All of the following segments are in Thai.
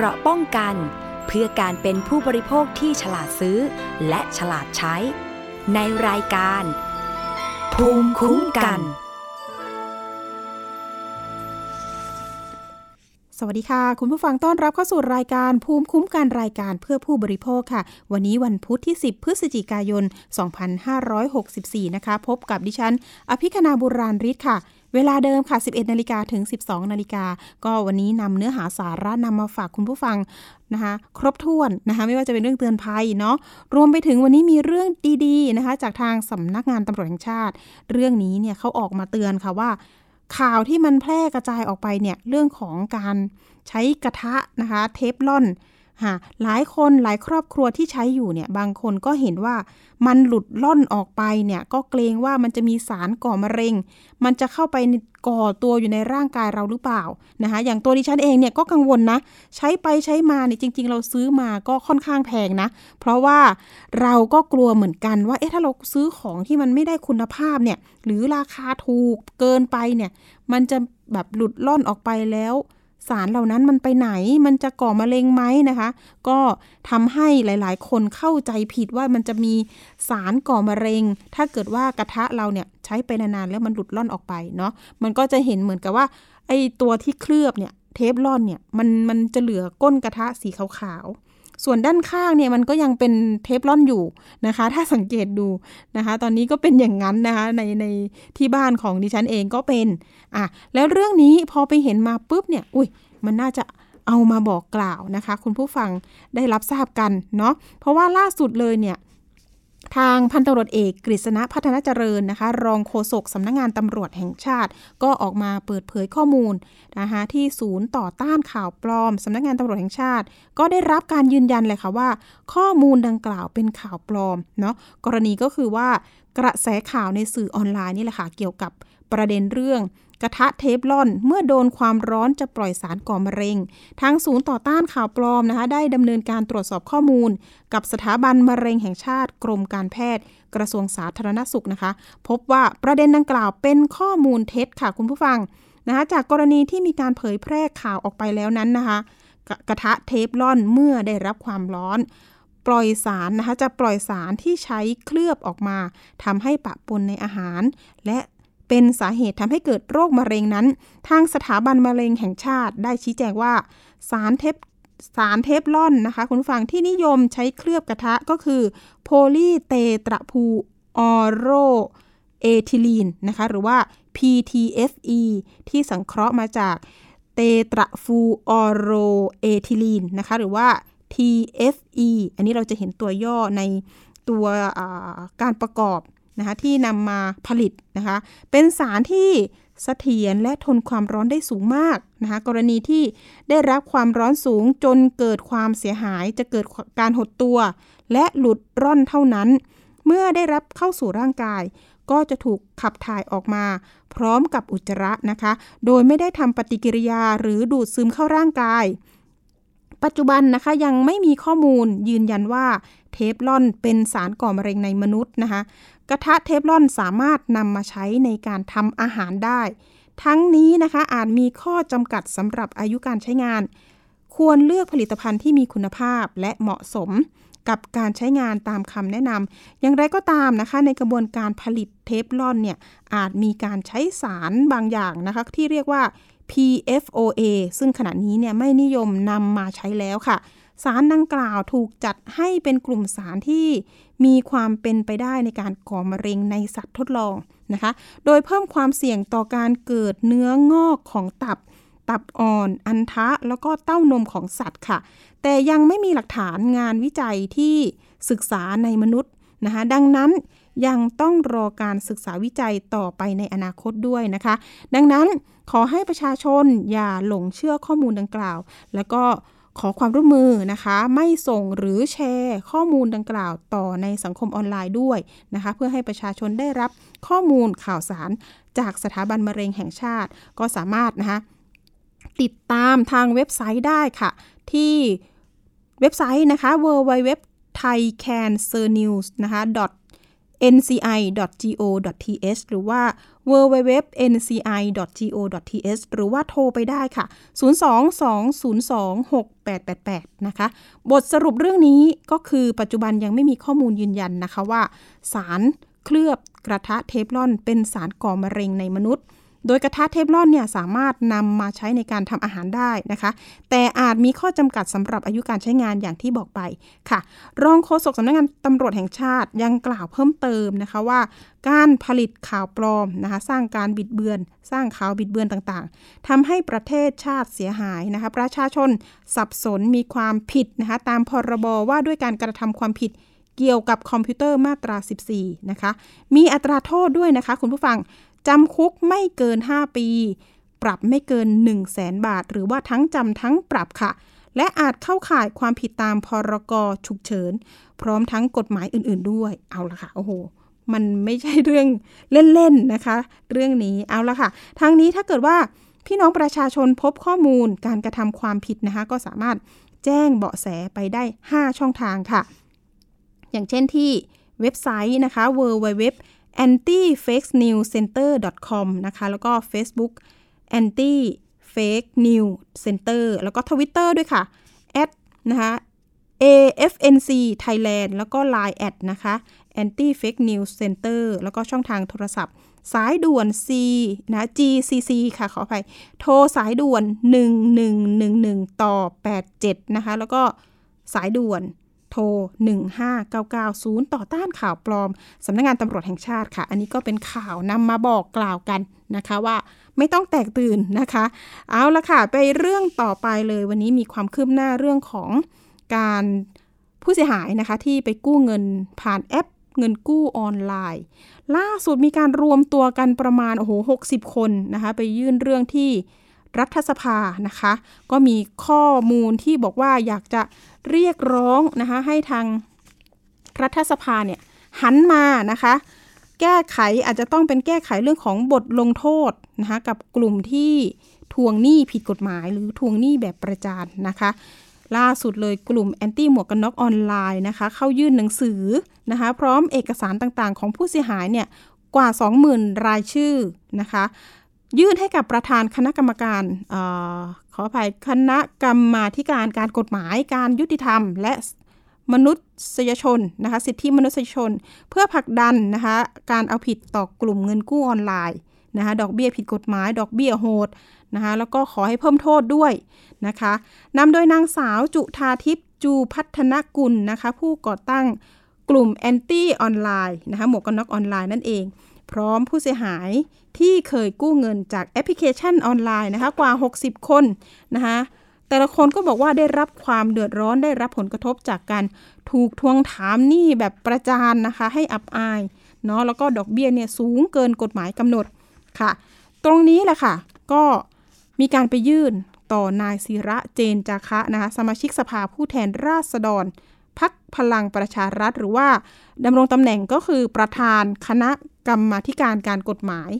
เกราะป้องกัน เพื่อการเป็นผู้บริโภคที่ฉลาดซื้อ และฉลาดใช้ ในรายการ ภูมิคุ้มกัน สวัสดีค่ะ คุณผู้ฟังต้อนรับเข้าสู่รายการภูมิคุ้มกันรายการเพื่อผู้บริโภคค่ะ วันนี้วันพุธที่ 10 พฤศจิกายน 2564 นะคะ พบกับดิฉัน อภิคณาบุราริศค่ะ เวลาเดิมค่ะ 11 นาฬิกาถึง 12 นาฬิกา ก็วันนี้นำเนื้อหาสาระนำมาฝากคุณผู้ฟังนะคะครบถ้วนนะคะไม่ว่าจะเป็นเรื่องเตือนภัยเนาะรวมไปถึงวันนี้มีเรื่องดีๆนะคะจากทางสำนักงานตำรวจแห่งชาติ เรื่องนี้เนี่ยเขาออกมาเตือนค่ะว่า ข่าวที่มันแพร่กระจายออกไปเนี่ยเรื่องของการใช้กระทะนะคะเทฟลอน ฮะหลายคนหลายครอบครัวที่ใช้อยู่เนี่ยบางคนก็เห็นว่ามันหลุดล่อนออกไปเนี่ยก็เกรงว่ามันจะมีสารก่อมะเร็ง มันจะเข้าไปก่อตัวอยู่ในร่างกายเราหรือเปล่านะคะอย่างตัวดิฉันเองเนี่ยก็กังวลนะ ใช้ไปใช้มาเนี่ยจริง ๆ เราซื้อมาก็ค่อนข้างแพงนะ เพราะว่าเราก็กลัวเหมือนกันว่าเอ๊ะถ้าเราซื้อของที่มันไม่ได้คุณภาพเนี่ยหรือราคาถูกเกินไปเนี่ยมันจะแบบหลุดล่อนออกไปแล้ว สารเหล่านั้นมันไปไหน มันจะก่อมะเร็งไหมนะคะ ก็ทำให้หลาย ๆ คนเข้าใจผิดว่ามันจะมีสารก่อมะเร็ง ถ้าเกิดว่ากระทะเราเนี่ยใช้ไปนานๆแล้วมันหลุดล่อนออกไปเนาะ มันก็จะเห็นเหมือนกับว่าไอ้ตัวที่เคลือบเนี่ยเทฟลอนเนี่ยมันมันจะเหลือก้นกระทะสีขาวๆ ส่วนด้านข้างเนี่ยมันก็ยังเป็นเทฟลอนอยู่นะคะ ถ้าสังเกตดูนะคะ ตอนนี้ก็เป็นอย่างนั้นนะคะในในที่บ้านของดิฉันเองก็เป็นอะแล้วเรื่องนี้พอไปเห็นมาปุ๊บเนี่ย อุ้ยมันน่าจะเอามาบอกกล่าวนะคะ คุณผู้ฟังได้รับทราบกันเนาะเพราะว่าล่าสุดเลยเนี่ย ทางพันตำรวจเอกกฤษณะพัฒนาเจริญนะคะ รองโฆษกสำนักงงานตำรวจแห่งชาติ ก็ออกมาเปิดเผยข้อมูลนะคะที่ศูนย์ต่อต้านข่าวปลอมสำนักงงานตำรวจแห่งชาติ ก็ได้รับการยืนยันเลยค่ะว่า ข้อมูลดังกล่าวเป็นข่าวปลอมเนาะกรณีก็คือว่ากระแสข่าวในสื่อออนไลน์นี่แหละค่ะเกี่ยวกับประเด็นเรื่อง กระทะเทฟลอน เมื่อโดนความร้อนจะปล่อยสารก่อมะเร็ง ทางศูนย์ต่อต้านข่าวปลอมนะคะ ได้ดำเนินการตรวจสอบข้อมูล กับสถาบันมะเร็งแห่งชาติกรมการแพทย์ กระทรวงสาธารณสุขนะคะ พบว่าประเด็นดังกล่าวเป็นข้อมูลเท็จค่ะคุณผู้ฟังนะคะจากกรณีที่มีการเผยแพร่ข่าวออกไปแล้วนั้นนะคะกระทะเทฟลอนเมื่อได้รับความร้อน ปล่อยสารนะคะจะปล่อยสารที่ใช้เคลือบออกมาทำให้ปะปนในอาหาร และ เป็นสาเหตุทำให้เกิดโรคมะเร็งนั้น ทางสถาบันมะเร็งแห่งชาติได้ชี้แจงว่า สารเทฟสารเทฟลอนนะคะ คุณฟังที่นิยมใช้เคลือบกระทะก็คือโพลีเตตระฟลูออโรเอทิลีนนะคะ หรือว่า PTFE ที่สังเคราะห์มาจากเตตระฟลูออโรเอทิลีนนะคะ หรือว่า TFE อันนี้เราจะเห็นตัวย่อในตัวการประกอบ นะคะที่นำมาผลิตนะคะเป็นสารที่เสถียรและทนความร้อนได้สูงมากนะคะกรณีที่ได้รับความร้อนสูงจนเกิดความเสียหายจะเกิดการหดตัว และหลุดร่อนเท่านั้น เมื่อได้รับเข้าสู่ร่างกาย ก็จะถูกขับถ่ายออกมา พร้อมกับอุจจาระนะคะ โดยไม่ได้ทำปฏิกิริยาหรือดูดซึมเข้าร่างกาย ปัจจุบันนะคะยังไม่มีข้อมูลยืนยันว่าเทฟลอนเป็นสารก่อมะเร็งในมนุษย์นะคะ กระทะเทฟลอนสามารถนำมาใช้ในการทำอาหารได้ ทั้งนี้นะคะอาจมีข้อจำกัดสำหรับอายุการใช้งาน ควรเลือกผลิตภัณฑ์ที่มีคุณภาพและเหมาะสมกับการใช้งานตามคำแนะนำ อย่างไรก็ตามนะคะ ในกระบวนการผลิตเทฟลอนเนี่ยอาจมีการใช้สารบางอย่างนะคะ ที่เรียกว่า PFOA ซึ่งขณะนี้เนี่ยไม่นิยมนำมาใช้แล้วค่ะ สารดังกล่าวถูกจัดให้เป็นกลุ่มสารที่มีความเป็นไปได้ในการก่อมะเร็งในสัตว์ทดลองนะคะ โดยเพิ่มความเสี่ยงต่อการเกิดเนื้องอกของตับ ตับอ่อน อันทะ แล้วก็เต้านมของสัตว์ค่ะ แต่ยังไม่มีหลักฐานงานวิจัยที่ศึกษาในมนุษย์นะคะดังนั้นยังต้องรอการศึกษาวิจัยต่อไปในอนาคตด้วยนะคะ ดังนั้น ขอให้ประชาชนอย่าหลงเชื่อข้อมูลดังกล่าว แล้วก็ขอความร่วมมือนะคะ ไม่ส่งหรือแชร์ข้อมูลดังกล่าวต่อในสังคมออนไลน์ด้วยนะคะ เพื่อให้ประชาชนได้รับข้อมูลข่าวสารจากสถาบันมะเร็งแห่งชาติ ก็สามารถนะคะติดตามทางเว็บไซต์ได้ค่ะ ที่เว็บไซต์นะคะ w w w thai c a n c e r news นะคะ nci.go.th หรือว่า www.nci.go.th หรือว่าโทรไปได้ค่ะ 022026888 นะคะ บทสรุปเรื่องนี้ก็คือปัจจุบันยังไม่มีข้อมูลยืนยันนะคะว่า สารเคลือบกระทะเทฟลอนเป็นสารก่อมะเร็งในมนุษย์ โดยกระทะเทฟลอนเนี่ยสามารถนำมาใช้ในการทำอาหารได้นะคะ แต่อาจมีข้อจำกัดสำหรับอายุการใช้งานอย่างที่บอกไปค่ะ รองโฆษกสำนักงงานตำรวจแห่งชาติยังกล่าวเพิ่มเติมนะคะว่า การผลิตข่าวปลอมนะคะสร้างการบิดเบือน สร้างข่าวบิดเบือนต่างๆทำให้ประเทศชาติเสียหายนะคะประชาชนสับสนมีความผิดนะคะตามพรบว่าด้วยการกระทำความผิดเกี่ยวกับคอมพิวเตอร์มาตรา 14 นะคะ มีอัตราโทษด้วยนะคะ คุณผู้ฟัง จำคุกไม่เกิน 5 ปี ปรับไม่เกิน 1 0 0 0 0แสนบาท หรือว่าทั้งจำทั้งปรับค่ะ และอาจเข้าข่ายความผิดตามพรกฉุกเฉิน พร้อมทั้งกฎหมายอื่น ๆ ด้วยเอาละค่ะโอ้โหมันไม่ใช่เรื่องเล่นๆนะคะ เรื่องนี้เอาละค่ะทางนี้ถ้าเกิดว่าพี่น้องประชาชนพบข้อมูลการกระทำความผิดนะคะ ก็สามารถแจ้งเบาะแสไปได้ 5 ช่องทางค่ะ อย่างเช่นที่เว็บไซต์นะคะ www anti fake news center com นะคะ แล้วก็ Facebook anti fake news center แล้วก็ Twitter ด้วยค่ะ at นะคะ afnc thailand แล้วก็ line at นะคะ anti fake news center แล้วก็ช่องทางโทรศัพท์ สายด่วน C นะ GCC ค่ะ ขออภัย โทรสายด่วน 1111 ต่อ 87 นะคะ แล้วก็สายด่วน โทร 15990 ต่อต้านข่าวปลอมสำนักงงานตำรวจแห่งชาติค่ะ อันนี้ก็เป็นข่าวนำมาบอกกล่าวกันนะคะว่าไม่ต้องแตกตื่นนะคะ เอาละค่ะ ไปเรื่องต่อไปเลยวันนี้มีความคืบหน้าเรื่องของการผู้เสียหายนะคะ ที่ไปกู้เงินผ่านแอปเงินกู้ออนไลน์ ล่าสุดมีการรวมตัวกันประมาณโอ้โหหกคนนะคะ ไปยื่นเรื่องที่รัฐสภานะคะ ก็มีข้อมูลที่บอกว่าอยากจะ เรียกร้องนะคะให้ทางรัฐสภาเนี่ยหันมานะคะแก้ไขอาจจะต้องเป็นแก้ไขเรื่องของบทลงโทษนะคะกับกลุ่มที่ทวงหนี้ผิดกฎหมาย หรือทวงหนี้แบบประจานนะคะ ล่าสุดเลยกลุ่มแอนตี้หมวกกันน็อกออนไลน์นะคะ เข้ายื่นหนังสือนะคะพร้อมเอกสารต่างๆ ของผู้เสียหายเนี่ยกว่า 20,000 รายชื่อนะคะ ยื่นให้กับประธานคณะกรรมการ ขออภัยคณะกรรมาการการกฎหมายการยุติธรรม และมนุษยชนนะคะสิทธิมนุษยชน เพื่อผลักดันนะคะการเอาผิดต่อกลุ่มเงินกู้ออนไลน์นะคะดอกเบี้ยผิดกฎหมาย ดอกเบี้ยโหดนะคะแล้วก็ขอให้เพิ่มโทษด้วยนะคะนำโดยนางสาวจุธาทิพย์จูพัฒนกุลนะคะผู้ก่อตั้งกลุ่มแอนตี้ออนไลน์นะคะหมวกกันน็อกออนไลน์นั่นเอง พร้อมผู้เสียหายที่เคยกู้เงินจากแอปพลิเคชันออนไลน์นะคะกว่า 60 คนนะคะแต่ละคนก็บอกว่าได้รับความเดือดร้อนได้รับผลกระทบจากการถูกทวงถามหนี้แบบประจานนะคะ ให้อับอายเนาะแล้วก็ดอกเบี้ยเนี่ยสูงเกินกฎหมายกำหนดค่ะ ตรงนี้แหละค่ะ ก็มีการไปยื่นต่อนายศิระเจนจาคะนะคะสมาชิกสภาผู้แทนราษฎร พักพลังประชารัฐ หรือว่าดำรงตำแหน่งก็คือประธานคณะกรรมาการการกฎหมาย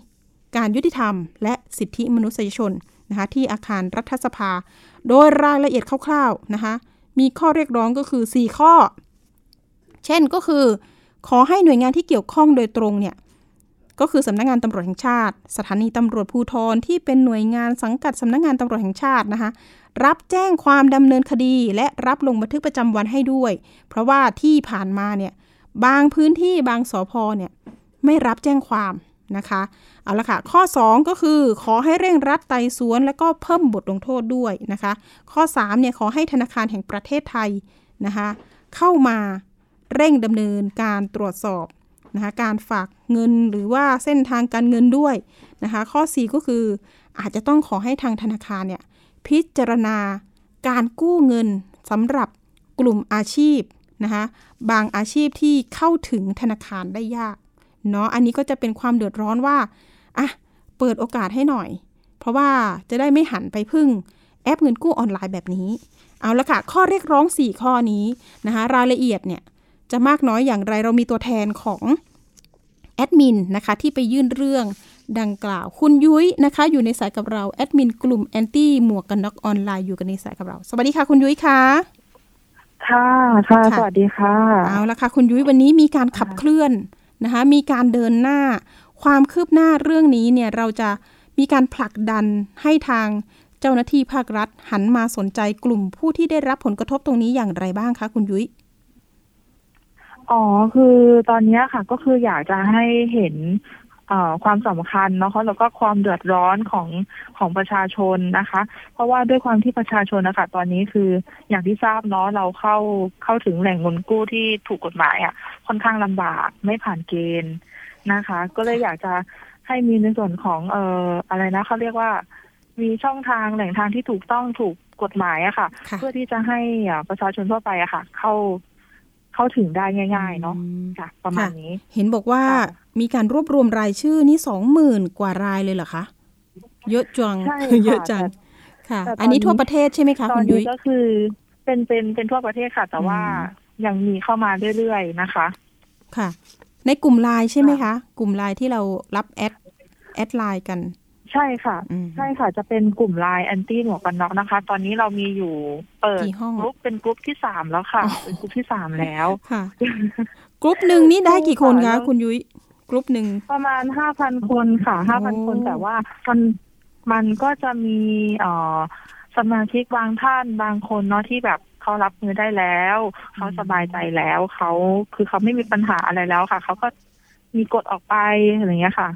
การยุติธรรม และสิทธิมนุษยชนนะคะที่อาคารรัฐสภา โดยรายละเอียดคร่าวๆนะคะมีข้อเรียกร้องก็คือ 4 ข้อ เช่นก็คือ ขอให้หน่วยงานที่เกี่ยวข้องโดยตรงเนี่ยก็คือสำนักงงานตำรวจแห่งชาติ สถานีตำรวจภูธรที่เป็นหน่วยงานสังกัดสำนักงงานตำรวจแห่งชาตินะคะรับแจ้งความดำเนินคดีและรับลงบันทึกประจำวันให้ด้วย เพราะว่าที่ผ่านมาเนี่ยบางพื้นที่บางสอพอเนี่ยไม่รับแจ้งความนะคะเอาละค่ะข้อ 2 ก็คือขอให้เร่งรัดไต่สวน และก็เพิ่มบทลงโทษด้วยนะคะข้อ3เนี่ยขอให้ธนาคารแห่งประเทศไทยนะคะเข้ามาเร่งดำเนินการตรวจสอบนะคะการฝากเงินหรือว่าเส้นทางการเงินด้วยนะคะข้อ 4 ก็คืออาจจะต้องขอให้ทางธนาคารเนี่ย พิจารณา การกู้เงินสำหรับกลุ่มอาชีพนะคะบางอาชีพที่เข้าถึงธนาคารได้ยากเนาะอันนี้ก็จะเป็นความเดือดร้อนว่าอะเปิดโอกาสให้หน่อย เพราะว่าจะได้ไม่หันไปพึ่งแอปเงินกู้ออนไลน์แบบนี้ เอาละค่ะข้อเรียกร้อง 4 ข้อนี้นะคะรายละเอียดเนี่ยจะมากน้อยอย่างไรเรามีตัวแทนของแอดมินนะคะที่ไปยื่นเรื่อง ดังกล่าว คุณยุ้ยนะคะ อยู่ในสายกับเราแอดมินกลุ่มแอนตี้หมวกกันน็อกออนไลน์อยู่กันในสายกับเรา สวัสดีค่ะ คุณยุ้ยค่ะค่ะค่ะ สวัสดีค่ะ เอาละค่ะ คุณยุ้ยวันนี้มีการขับเคลื่อนนะคะ มีการเดินหน้า ความคืบหน้าเรื่องนี้เนี่ยเราจะมีการผลักดันให้ทางเจ้าหน้าที่ภาครัฐ หันมาสนใจกลุ่มผู้ที่ได้รับผลกระทบตรงนี้อย่างไรบ้างคะคุณยุ้ยอ๋อคือตอนนี้ค่ะก็คืออยากจะให้เห็น ความสำคัญเนาะแล้วก็ความเดือดร้อนของของประชาชนนะคะ เพราะว่าด้วยความที่ประชาชนนะคะตอนนี้คืออย่างที่ทราบเนาะเราเข้าเข้าถึงแหล่งเงินกู้ที่ถูกกฎหมายอะ่ะ ค่อนข้างลำบากไม่ผ่านเกณฑ์นะคะ ก็เลยอยากจะให้มีในส่วนของเอ่ออะไรนะเขาเรียกว่า มีช่องทางแหล่งทางที่ถูกต้องถูกกฎหมายอะค่ะ เพื่อที่จะให้ประชาชนทั่วไปอะค่ะ เข้า เข้าถึงได้ง่าย ๆ เนาะค่ะประมาณนี้ เห็นบอกว่ามีการรวบรวมรายชื่อนี่สองหมื่นกว่ารายเลยเหรอคะ เยอะจังเยอะจังค่ะ อันนี้ทั่วประเทศใช่ไหมคะคุณยุ้ยก็คือเป็นเป็นเป็นทั่วประเทศค่ะ แต่ว่ายังมีเข้ามาเรื่อยๆนะคะ ค่ะ ในกลุ่มไลน์ใช่ไหมคะ กลุ่มไลน์ที่เรารับ add add ไลน์กัน ใช่ค่ะ ใช่ค่ะ จะเป็นกลุ่มไลน์แอนตี้หมวกกันน็อกนะคะ ตอนนี้เรามีอยู่เปิดกรุ๊ปเป็นกรุ๊ปที่สามแล้วค่ะ เป็นกรุ๊ปที่สามแล้วค่ะกรุ๊ปหนึ่งนี่ได้กี่คนคะคุณยุ้ยกรุ๊ปหนึ่งประมาณห้าพันคนค่ะห้าพันคนแต่ว่ามันมันก็จะมีเอ่อสมาชิกบางท่านบางคนเนาะที่แบบเขารับมือได้แล้ว เขาสบายใจแล้วเขาคือเขาไม่มีปัญหาอะไรแล้วค่ะ เขาก็มีกดออกไปอะไรเงี้ยค่ะ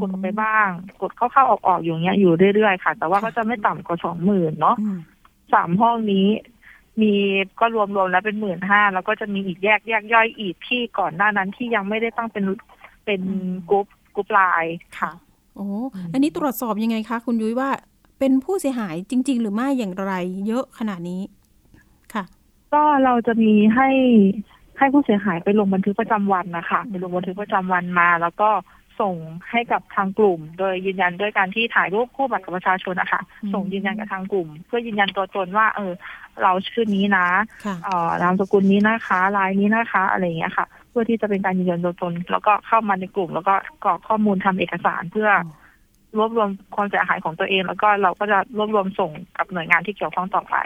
กดไปบ้าง กดเข้าๆออกๆอยู่เงี้ยอยู่เรื่อยๆค่ะ แต่ว่าก็จะไม่ต่ำกว่าสองหมื่นเนาะสามห้องนี้ มีก็รวมๆแล้วเป็นหมื่นห้าแล้วก็จะมีอีกแยกแยกย่อยอีกที่ก่อนหน้านั้นที่ยังไม่ได้ตั้งเป็นเป็นกรุ๊ปกรุ๊ปไลน์ค่ะโอ้อันนี้ตรวจสอบยังไงคะคุณยุ้ยว่าเป็นผู้เสียหายจริง ๆ หรือไม่อย่างไร เยอะขนาดนี้ค่ะ ก็เราจะมีให้ให้ผู้เสียหายไปลงบันทึกประจำวันนะคะไปลงบันทึกประจำวันมา แล้วก็ ส่งให้กับทางกลุ่ม โดยยืนยันด้วยการที่ถ่ายรูปคู่บัตรกับประชาชนนะคะส่งยืนยันกับทางกลุ่ม เพื่อยืนยันตัวตนว่า เออ เราชื่อนี้นะเอ่อนามสกุลนี้นะคะลายนี้นะคะ อะไรอย่างเงี้ยค่ะ เพื่อที่จะเป็นการยืนยันตัวตน แล้วก็เข้ามาในกลุ่ม แล้วก็กรอกข้อมูลทำเอกสารเพื่อรวบรวมความเสียหายของตัวเอง แล้วก็เราก็จะรวบรวมส่งกับหน่วยงานที่เกี่ยวข้องต่อไป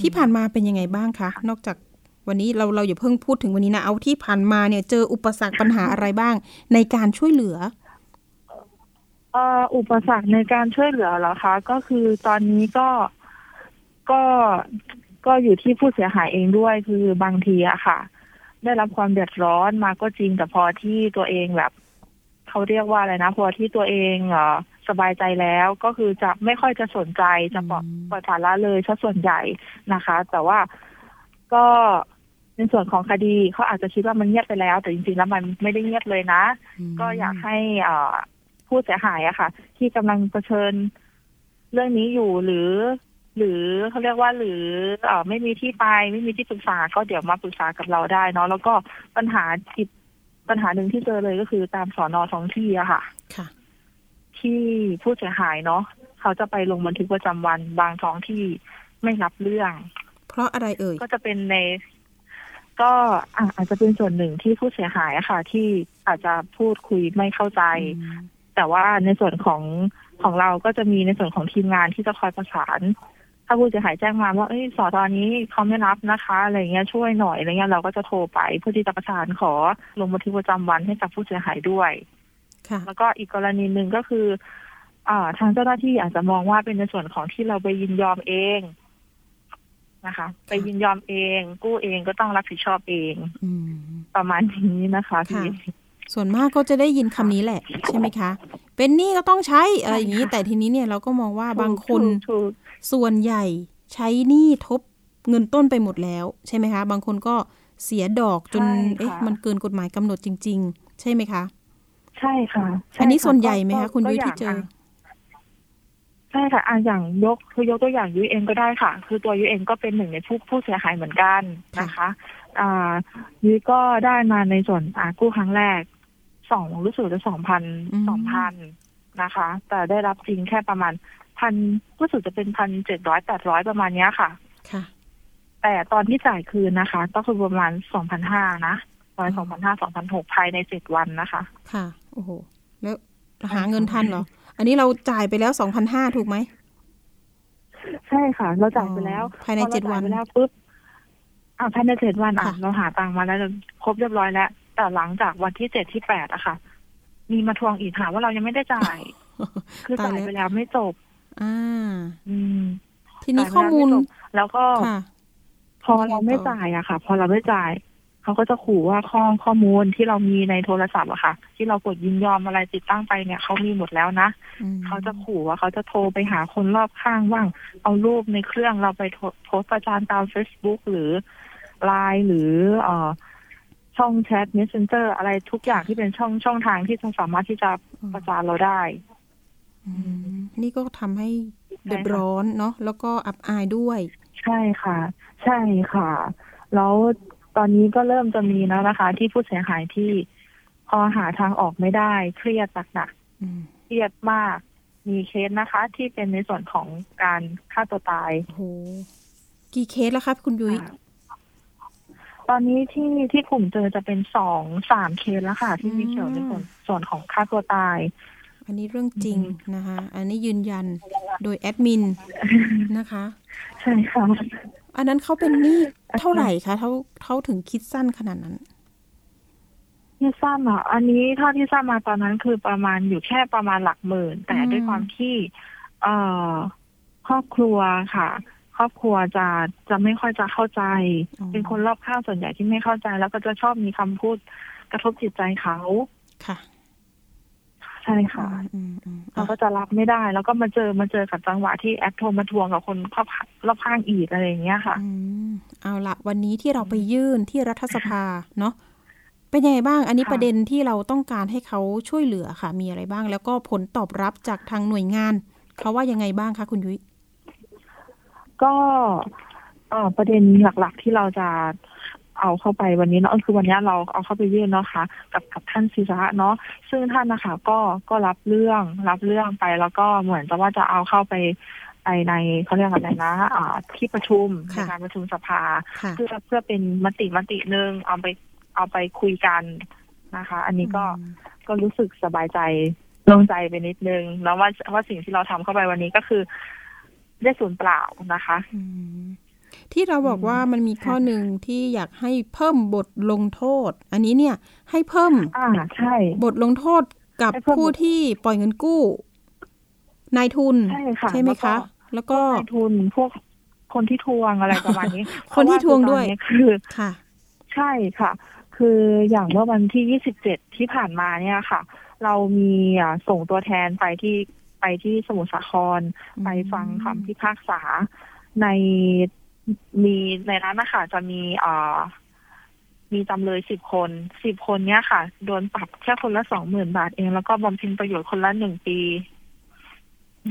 ที่ผ่านมาเป็นยังไงบ้างคะนอกจาก วันนี้เราเราอย่าเพิ่งพูดถึงวันนี้นะ เอาที่ผ่านมาเนี่ยเจออุปสรรคปัญหาอะไรบ้าง ในการช่วยเหลืออุปสรรคในการช่วยเหลือเหรอคะ ก็คือตอนนี้ก็ก็ก็อยู่ที่ผู้เสียหายเองด้วยคือบางทีอะค่ะ ได้รับความเดือดร้อนมาก็จริงแต่พอที่ตัวเองแบบเขาเรียกว่าอะไรนะ พอที่ตัวเองเออสบายใจแล้วก็คือจะไม่ค่อยจะสนใจจะปล่อยปล่อยผ่านละเลยซะส่วนใหญ่นะคะ แต่ว่าก็ ในส่วนของคดีเขาอาจจะคิดว่ามันเงียบไปแล้ว แต่จริงๆแล้วมันไม่ได้เงียบเลยนะ ก็อยากให้อ่ผู้เสียหายอะค่ะ ที่กำลังเผชิญเรื่องนี้อยู่หรือ หรือเขาเรียกว่าหรือเอไม่มีที่ไปไม่มีที่ปรึกษาก็เดี๋ยวมาปรึกษากับเราได้เนาะแล้วก็ปัญหาอีกปัญหาหนึ่งที่เจอเลยก็คือตามสอนอท้องที่อะค่ะ ค่ะ ที่ผู้เสียหายเนาะเขาจะไปลงบันทึกประจำวันบางท้องที่ไม่รับเรื่อง เพราะอะไรเอ่ยก็จะเป็นใน ก็อาจจะเป็นส่วนหนึ่งที่ผู้เสียหายอะค่ะ ที่อาจจะพูดคุยไม่เข้าใจ แต่ว่าในส่วนของของเราก็จะมีในส่วนของทีมงานที่จะคอยประสาน ถ้าผู้เสียหายแจ้งมาว่าเอ้ยสอตอนนี้เขาไม่รับนะคะอะไรเงี้ยช่วยหน่อยอะไรเงี้ยเราก็จะโทรไปเพื่อที่จะประสานขอลงบันทึกประจำวันให้กับผู้เสียหายด้วยแล้วก็อีกกรณีหนึ่งก็คือ อ่า ทางเจ้าหน้าที่อาจจะมองว่าเป็นในส่วนของที่เราไปยินยอมเอง นะคะ ไปยินยอมเอง กู้เองก็ต้องรับผิดชอบเองอประมาณนี้นะคะพี่ส่วนมากก็จะได้ยินคำนี้แหละ ใช่ไหมคะ เป็นหนี้ก็ต้องใช้อะไรอย่างนี้ แต่ทีนี้เนี่ยเราก็มองว่าบางคนส่วนใหญ่ใช้หนี้ทบเงินต้นไปหมดแล้ว ใช่ไหมคะ บางคนก็เสียดอกจนเอ๊ะมันเกินกฎหมายกำหนดจริง ๆ ใช่ไหมคะ ใช่ค่ะ อันนี้ส่วนใหญ่ไหมคะ คุณยุ้ยที่เจอ ช่ค่ะอ่าอย่างยกคือยกตัวอย่างยุ้ยเองก็ได้ค่ะ คือตัวยุ้ยเองก็เป็นหนึ่งในผู้ผู้เสียหายเหมือนกันนะคะอ่ายุ้ยก็ได้มาในส่วนอ่ากู้ครั้งแรกสองรู้สึกจะสองพันสองพันนะคะ แต่ได้รับจริงแค่ประมาณพันรู้สึกจะเป็นพันเจ็ดร้อยแปดร้อยประมาณเนี้ยค่ะ ค่ะ แต่ตอนที่จ่ายคืนนะคะ ก็คือประมาณสองพันห้านะประมาณสองพันห้าสองพันหกภายในเจ็ดวันนะคะ ค่ะ โอ้โหแล้วหาเงินทันเหรอ อันนี้เราจ่ายไปแล้วสองพันห้าถูกไหม ใช่ค่ะ เราจ่ายไปแล้วภายในเจ็ดวันแล้วปุ๊บอ่าภายในเจ็ดวันอะเราหาตังค์มาแล้วครบเรียบร้อยแล้วแต่หลังจากวันที่เจ็ดที่แปดอะค่ะ มีมาทวงอีกค่ะว่าเรายังไม่ได้จ่าย คือตายจ่ายแล้วไปแล้วไม่จบ อ่า อืม ทีนี้จ่ายไปข้อมูลแล้วไจบแล้วก็ค่ะพอเราไม่จ่ายอะค่ะ พอเราไม่จ่าย เขาก็จะขู่ว่าข้อข้อมูลที่เรามีในโทรศัพท์อะค่ะ ที่เรากดยินยอมอะไรติดตั้งไปเนี่ยเขามีหมดแล้วนะอืมเขาจะขู่ว่าเขาจะโทรไปหาคนรอบข้างว่าง เอารูปในเครื่องเราไปโพโพสต์ประจานตาม Facebook หรือไลน์หรือเอ่อช่องแชท Messenger อะไรทุกอย่างที่เป็นช่องช่องทางที่จะสามารถที่จะประจานเราได้อืมนี่ก็ทำให้ใช่ค่ะเดือดร้อนเนาะแล้วก็อับอายด้วย ใช่ค่ะ ใช่ค่ะ แล้ว ตอนนี้ก็เริ่มจะมีแล้วนะคะ ที่ผู้เสียหายที่พอหาทางออกไม่ได้ เครียดหนักอืมๆเครียดมาก มีเคสนะคะ ที่เป็นในส่วนของการฆ่าตัวตายโอ้โหกี่เคสแล้วครับคุณยุ้ยค่ะตอนนี้ที่ที่กลุ่มเจอจะเป็นสองสามเคสแล้วค่ะ ที่มีเกี่ยวในส่วนส่วนของฆ่าตัวตาย อันนี้เรื่องจริงอือฮึนะคะ อันนี้ยืนยันโดยแอดมินนะคะ ใช่ค่ะ อันนั้นเขาเป็นหนี้เท่าไหร่คะเขาเขาถึงคิดสั้นขนาดนั้นที่ทราบมาอันนี้เท่าที่ทราบมาตอนนั้นคือประมาณอยู่แค่ประมาณหลักหมื่น แต่อืมด้วยความที่เอ่อครอบครัวค่ะ ครอบครัวจะจะไม่ค่อยจะเข้าใจ เป็นคนรอบข้างส่วนใหญ่ที่ไม่เข้าใจ แล้วก็จะชอบมีคำพูดกระทบจิตใจเขาค่ะ ใช่ค่ะอืมอืมเราก็จะรับไม่ได้ แล้วก็มาเจอมาเจอกับจังหวะที่แอปโทรมาทวงกับคนรอบข้างรอบข้างอีกอะไรอย่างเงี้ยค่ะอืมเอาละวันนี้ที่เราไปยื่นที่รัฐสภาเนาะเป็นยังไงบ้าง อันนี้ค่ะประเด็นที่เราต้องการให้เขาช่วยเหลือค่ะ มีอะไรบ้าง แล้วก็ผลตอบรับจากทางหน่วยงานเขาว่ายังไงบ้างคะคุณยุ้ยก็เอ่อประเด็นหลักๆที่เราจะ เอาเข้าไปวันนี้เนาะคือวันนี้เราเอาเข้าไปยื่นเนาะค่ะกับกับท่านศิระเนาะซึ่งท่านนะคะก็ก็รับเรื่องรับเรื่องไปแล้วก็เหมือนจะว่าจะเอาเข้าไปไปในเขาเรียกอะไรนะอ่าที่ประชุมในค่ะการประชุมสภาค่ะเพื่อเพื่อเป็นมติมติหนึ่งเอาไปเอาไปคุยกันนะคะ อันนี้ก็อืมก็รู้สึกสบายใจโล่งใจไปนิดนึงแล้วว่าว่าสิ่งที่เราทำเข้าไปวันนี้ก็คือ ได้ศูนย์เปล่านะคะอืม ที่เราบอกว่ามันมีข้อหนึ่งที่อยากให้เพิ่มบทลงโทษ อันนี้เนี่ยให้เพิ่มอ่าใช่ บทลงโทษกับให้เพิ่มผู้ที่ปล่อยเงินกู้ นายทุนใช่ค่ะไหมคะ แล้วก็นายทุนพวกคนที่ทวงอะไรประมาณนี้ คนที่ทวงด้วยเพราะาคือค่ะ ใช่ค่ะ คืออย่างเมื่อวันที่27ที่ผ่านมาเนี่ยค่ะ เรามีอ่าส่งตัวแทนไปที่ไปที่สมุทรสาครอืมไปฟังคำพิพากษาใน มีในนั้นนะคะจะมีอ่ามีจำเลยสิบคนสิบคนเนี้ยค่ะ โดนปรับแค่คนละสองหมื่นบาทเอง แล้วก็บำเพ็ญประโยชน์คนละหนึ่งปี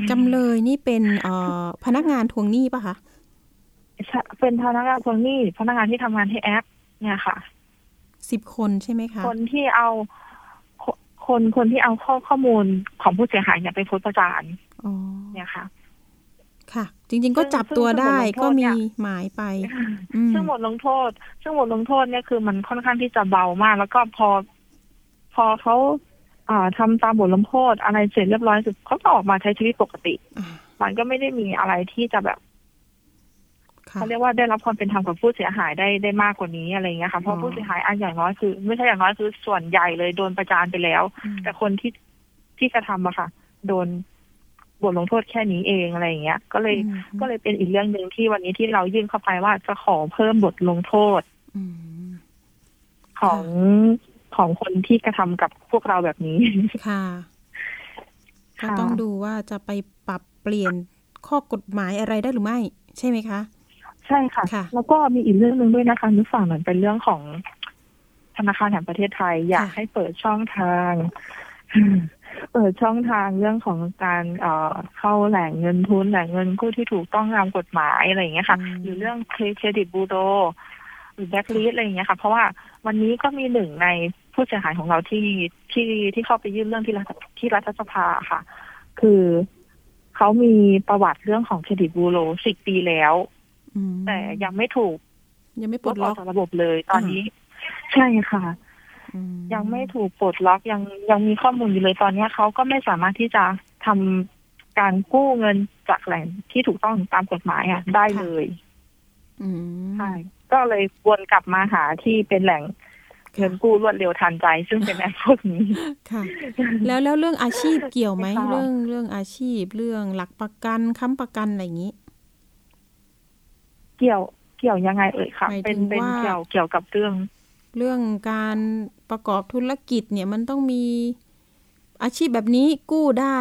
จำเลยนี่เป็นเอ่อพนักงานทวงหนี้ปะคะใช่เป็นพนักงานทวงหนี้ พนักงานที่ทำงานที่แอป เนี่ยค่ะสิบคนใช่ไหมคะ คนที่เอาคคนคนที่เอาข้อข้อมูลของผู้เสียหายเนี่ยไปโพสต์ประจานอ๋อเนี่ยค่ะ ค่ะ จริง ๆ ก็จับตัวได้ซึ่งก็บทลงโทษเนี่มียหมายไปอืมซึ่งบทลงโทษ ซึ่งบทลงโทษเนี่ยคือมันค่อนข้างที่จะเบามาก แล้วก็พอ พอเขาอ่าทำตามบทลงโทษอะไรเสร็จเรียบร้อยเสุดเขาก็ออกมาใช้ชีวิตปกติอ่ามันก็ไม่ได้มีอะไรที่จะแบบค่ะเขาเรียกว่าได้รับความเป็นธรรมกับผู้เสียหายได้ได้มากกว่านี้อะไรเงี้ยค่ะเพอ๋ราะอผู้เสียหายอันอย่างน้อยคือ ไม่ใช่อย่างน้อยคือส่วนใหญ่เลยโดนประจานไปแล้วอืมแต่คนที่ที่กระทำอะค่ะ โดน บทลงโทษแค่นี้เองอะไรอย่างเงี้ย ก็เลยอืมก็เลยเป็นอีกเรื่องหนึ่งที่วันนี้ที่เรายื่นเข้าไปว่าจะขอเพิ่มบทลงโทษอืมของของคนที่กระทำกับพวกเราแบบนี้ ค่ะก็ค่ะต้องดูว่าจะไปปรับเปลี่ยนข้อกฎหมายอะไรได้หรือไม่ ใช่ไหมคะ ใช่ค่ะค่ะแล้วก็มีอีกเรื่องหนึ่งด้วยนะคะนึกฝั่งเหมือนเป็นเรื่องของธนาคารแห่งประเทศไทย อยากให้เปิดช่องทาง เปิดช่องทางเรื่องของการเอ่อเข้าแหล่งเงินทุนแหล่งเงินกู้ที่ถูกต้องตามกฎหมายอะไรอย่างเงี้ยค่ะอืมหรือเรื่องเครดิตบูโดหรือแบ็กลิสอะไรอย่างเงี้ยค่ะ เพราะว่าวันนี้ก็มีหนึ่งในผู้เสียหายของเราที่ที่ที่เข้าไปยื่นเรื่องที่รัฐที่รัฐสภาค่ะ คือเขามีประวัติเรื่องของเครดิตบูโรสิบปีแล้วอืมแต่ยังไม่ถูก ยังไม่ปปลลดดล็ล็ออกกจากระบบเลย ตอนนี้ ใช่ค่ะอืม ยังไม่ถูกปลดล็อกยังยังมีข้อมูลอยู่เลยตอนนี้เขาก็ไม่สามารถที่จะทำการกู้เงินจากแหล่งที่ถูกต้องตามกฎหมายอะ ได้เลยอืมใช่ก็เลยวนกลับมาหาที่เป็นแหล่งเงินกู้รวดเร็วทันใจ ซึ่งเป็นแอปพวกนี้ค่ะ แล้วแล้วเรื่องอาชีพเกี่ยวไหมค่ะเรื่องเรื่องอาชีพ เรื่องหลักประกันค้ำประกันอะไรอย่างนี้ เกี่ยวเกี่ยวยังไงเอ่ยค่ะหมายถึงเป็นเป็นว่าเกี่ยวเกี่ยวกับเรื่อง เรื่องการ ประกอบธุรกิจเนี่ยมันต้องมีอาชีพแบบนี้กู้ได้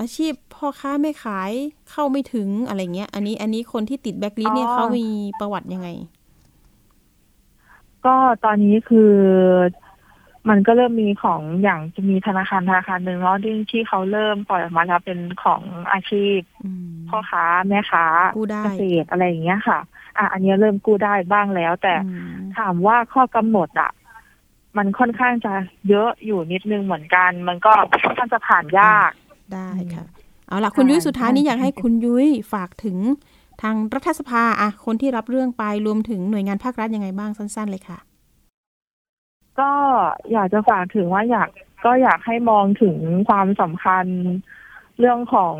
อาชีพพ่อค้าไม่ขายเข้าไม่ถึงอะไรเงี้ย อันนี้อันนี้คนที่ติดแบ็คลิสต์เนี่ยอ๋อเขามีประวัติยังไง ก็ตอนนี้คือมันก็เริ่มมีของอย่างจะมีธนาคารธนาคารหนึ่งเนาะที่ที่เขาเริ่มปล่อยออกมาแล้วเป็นของอาชีพอืมพ่อค้าแม่ค้ากู้ได้เกษตรอะไรอย่างเงี้ยค่ะ อะ อันนี้เริ่มกู้ได้บ้างแล้ว แต่อืมถามว่าข้อกำหนดอะ มันค่อนข้างจะเยอะอยู่นิดนึงเหมือนกัน มันก็ค่อนข้างจะผ่านยากได้ค่ะ เอาล่ะ คุณยุ้ยใช่สุดท้ายนี้ใช่อยากให้คุณยุ้ยฝากถึงทางรัฐสภาอะคนที่รับเรื่องไปรวมถึงหน่วยงานภาครัฐยังไงบ้างสั้น ๆ เลยค่ะ ก็อยากจะฝากถึงว่าอยากก็อยากให้มองถึงความสำคัญเรื่องของ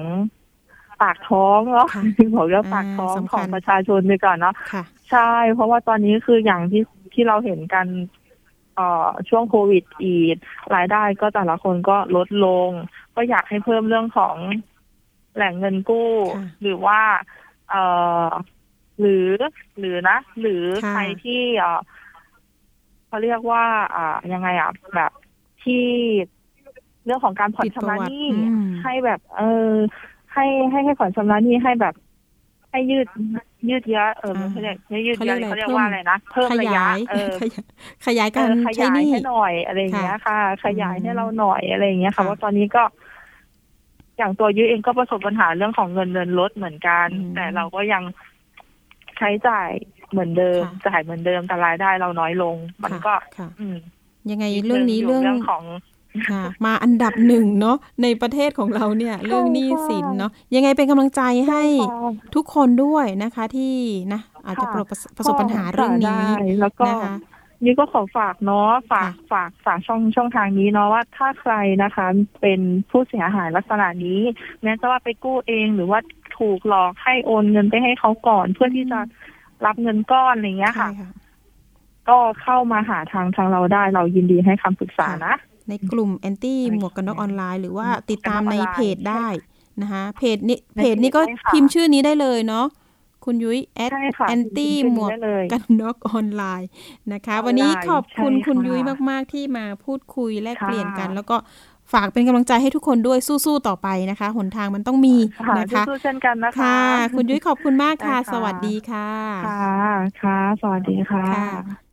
ปากท้องเนาะค่ะบอกเรื่องปากท้องอ่าสำคัญของประชาชนไปก่อนเนาะค่ะใช่ เพราะว่าตอนนี้คืออย่างที่ที่เราเห็นกันเอ่อ ช่วงโควิดอีกรายได้ก็แต่ละคนก็ลดลง ก็อยากให้เพิ่มเรื่องของแหล่งเงินกู้ค่ะหรือว่าเอ่อหรือหรือนะ หรือค่ะใครที่เอ่อเขาเรียกว่า อ่ายังไงอะแบบที่เรื่องของการผ่อนผิดชำประระวัหตินี้อืมให้แบบ เออให้ให้ให้ผ่อนชำระหนี้ให้แบบ ให้ยืดยืดเยอะเออไม่ใช่เรียกไม่ยืดเยอะเขาเขาเรีเรียยกกอะไรว่าอะไรนะเพิ่มขระยะยายเออขยายขยายการเออขใช้ยาหยนี้ให้หน่อยอะไรอย่างเงี้ยค่ะ ขยายให้เราหน่อยอะไรอย่างเงี้ยค่ะค่ะว่าตอนนี้ก็ อย่างตัวยุ้ยเองก็ประสบปัญหาเรื่องของเงินเดือนลดเหมือนกันอืมแต่เราก็ยังใช้จ่ายเหมือนเดิมค่ะจ่ายเหมือนเดิมแต่รายได้เราน้อยลง มันก็ค่ะอืมยังไงเรื่องนี้ยู่เรื่องเรื่องของ ค่ะ มาอันดับหนึ่งเนาะในประเทศของเราเนี่ย เรื่องหนี้สินเนาะยังไงเป็นกำลังใจให้ทุกคนด้วยนะคะที่นะอาจจะประสบประสบปัญหาเรื่องนี้ได้แล้วก็นะคะนี่ก็ขอฝากเนาะฝากค่ะฝากฝากช่องช่องทางนี้เนาะว่าถ้าใครนะคะ เป็นผู้เสียหายลักษณะนี้ แม้จะว่าไปกู้เองหรือว่าถูกหลอกให้โอนเงินไปให้เขาก่อนเพื่อที่จะรับเงินก้อนอะไรเงี้ยใช่ค่ะค่ะ ก็เข้ามาหาทางทางเราได้เรายินดีให้คำปรึกษานะ ในกลุ่มแอนตี้ในหมวกกันน็อกออนไลน์ หรือว่าหมวกกันน็อกติดตามในออนไลน์เพจได้นะคะเพจนี้ในเพจนี้ก็เพจได้ค่ะพิมพ์ชื่อนี้ได้เลยเนาะคุณยุ้ยแอดใช่ค่ะแอนตี้พิหมวกได้เลยกันน็อกออนไลน์นะคะออนไลน์วันนี้ขอบคุณใช่คุณค่ะยุ้ยมาก ๆ ที่มาพูดคุยแลกค่ะเปลี่ยนกัน แล้วก็ฝากเป็นกำลังใจให้ทุกคนด้วยสู้ๆต่อไปนะคะหนทางมันต้องมีค่ะนะคะสู้ๆเช่นกันนะคะค่ะคุณยุ้ยขอบคุณมากค่ะได้ค่ะ สวัสดีค่ะ ค่ะค่ะสวัสดีค่ะ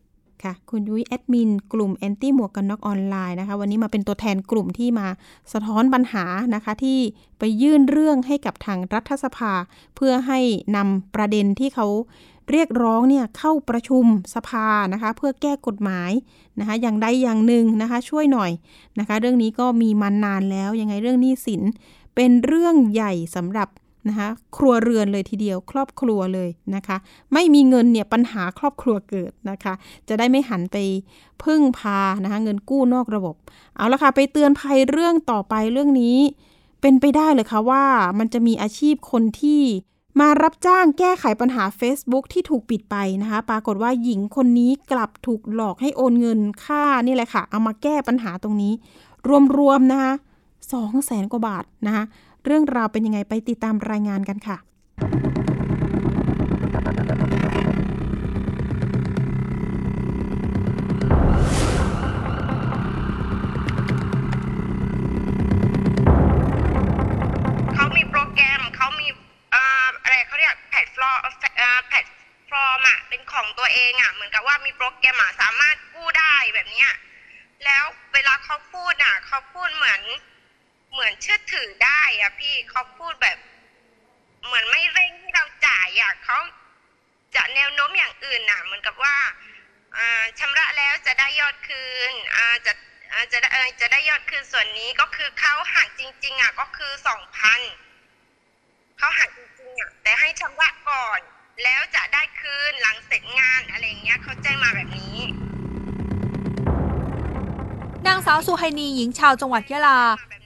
ค่ะ คุณยุ้ยแอดมินกลุ่มแอนตี้หมวกกันน็อกออนไลน์นะคะ วันนี้มาเป็นตัวแทนกลุ่มที่มาสะท้อนปัญหานะคะ ที่ไปยื่นเรื่องให้กับทางรัฐสภา เพื่อให้นำประเด็นที่เขาเรียกร้องเนี่ยเข้าประชุมสภานะคะ เพื่อแก้กฎหมายนะคะอย่างใดอย่างหนึ่งนะคะ ช่วยหน่อยนะคะ เรื่องนี้ก็มีมานานแล้วยังไงเรื่องหนี้สินเป็นเรื่องใหญ่สำหรับ นะคะครัวเรือนเลยทีเดียว ครอบครัวเลยนะคะ ไม่มีเงินเนี่ยปัญหาครอบครัวเกิดนะคะ จะได้ไม่หันไปพึ่งพานะคะเงินกู้นอกระบบ เอาละค่ะไปเตือนภัยเรื่องต่อไปเรื่องนี้ เป็นไปได้เลยค่ะว่ามันจะมีอาชีพคนที่มารับจ้างแก้ไขปัญหา Facebook ที่ถูกปิดไปนะคะ ปรากฏว่าหญิงคนนี้กลับถูกหลอกให้โอนเงินค่านี่แหละค่ะ เอามาแก้ปัญหาตรงนี้ รวมๆนะคะสองแสนกว่าบาทนะคะ เรื่องราวเป็นยังไงไปติดตามรายงานกันค่ะ เขามีโปรแกรมเขามีเอ่ออะไรเขาเรียกแพลตฟอร์มเอ่อแพลตฟอร์มอะเป็นของตัวเองอะเหมือนกับว่ามีโปรแกรมอะสามารถกู้ได้แบบเนี้ยแล้วเวลาเขาพูดอะเขาพูดเหมือน เหมือนเชื่อถือได้อะพี่เขาพูดแบบ เหมือนไม่เร่งให้เราจ่ายอะเขาจะแนวโน้มอย่างอื่นน่ะเหมือนกับว่าอ่าระแล้วจะได้ยอดคืนจะจะได้จะได้ยอดคืนส่วนนี้ก็คือเขาหักจริง ๆอะก็คือสองพันเขาหักจริงๆอะแต่ให้ชำระก่อน แล้วจะได้คืนหลังเสร็จงานอะไรเงี้ยเขาแจ้งมาแบบนี้ นางสาวสุไฮนีหญิงชาวจังหวัดยะลา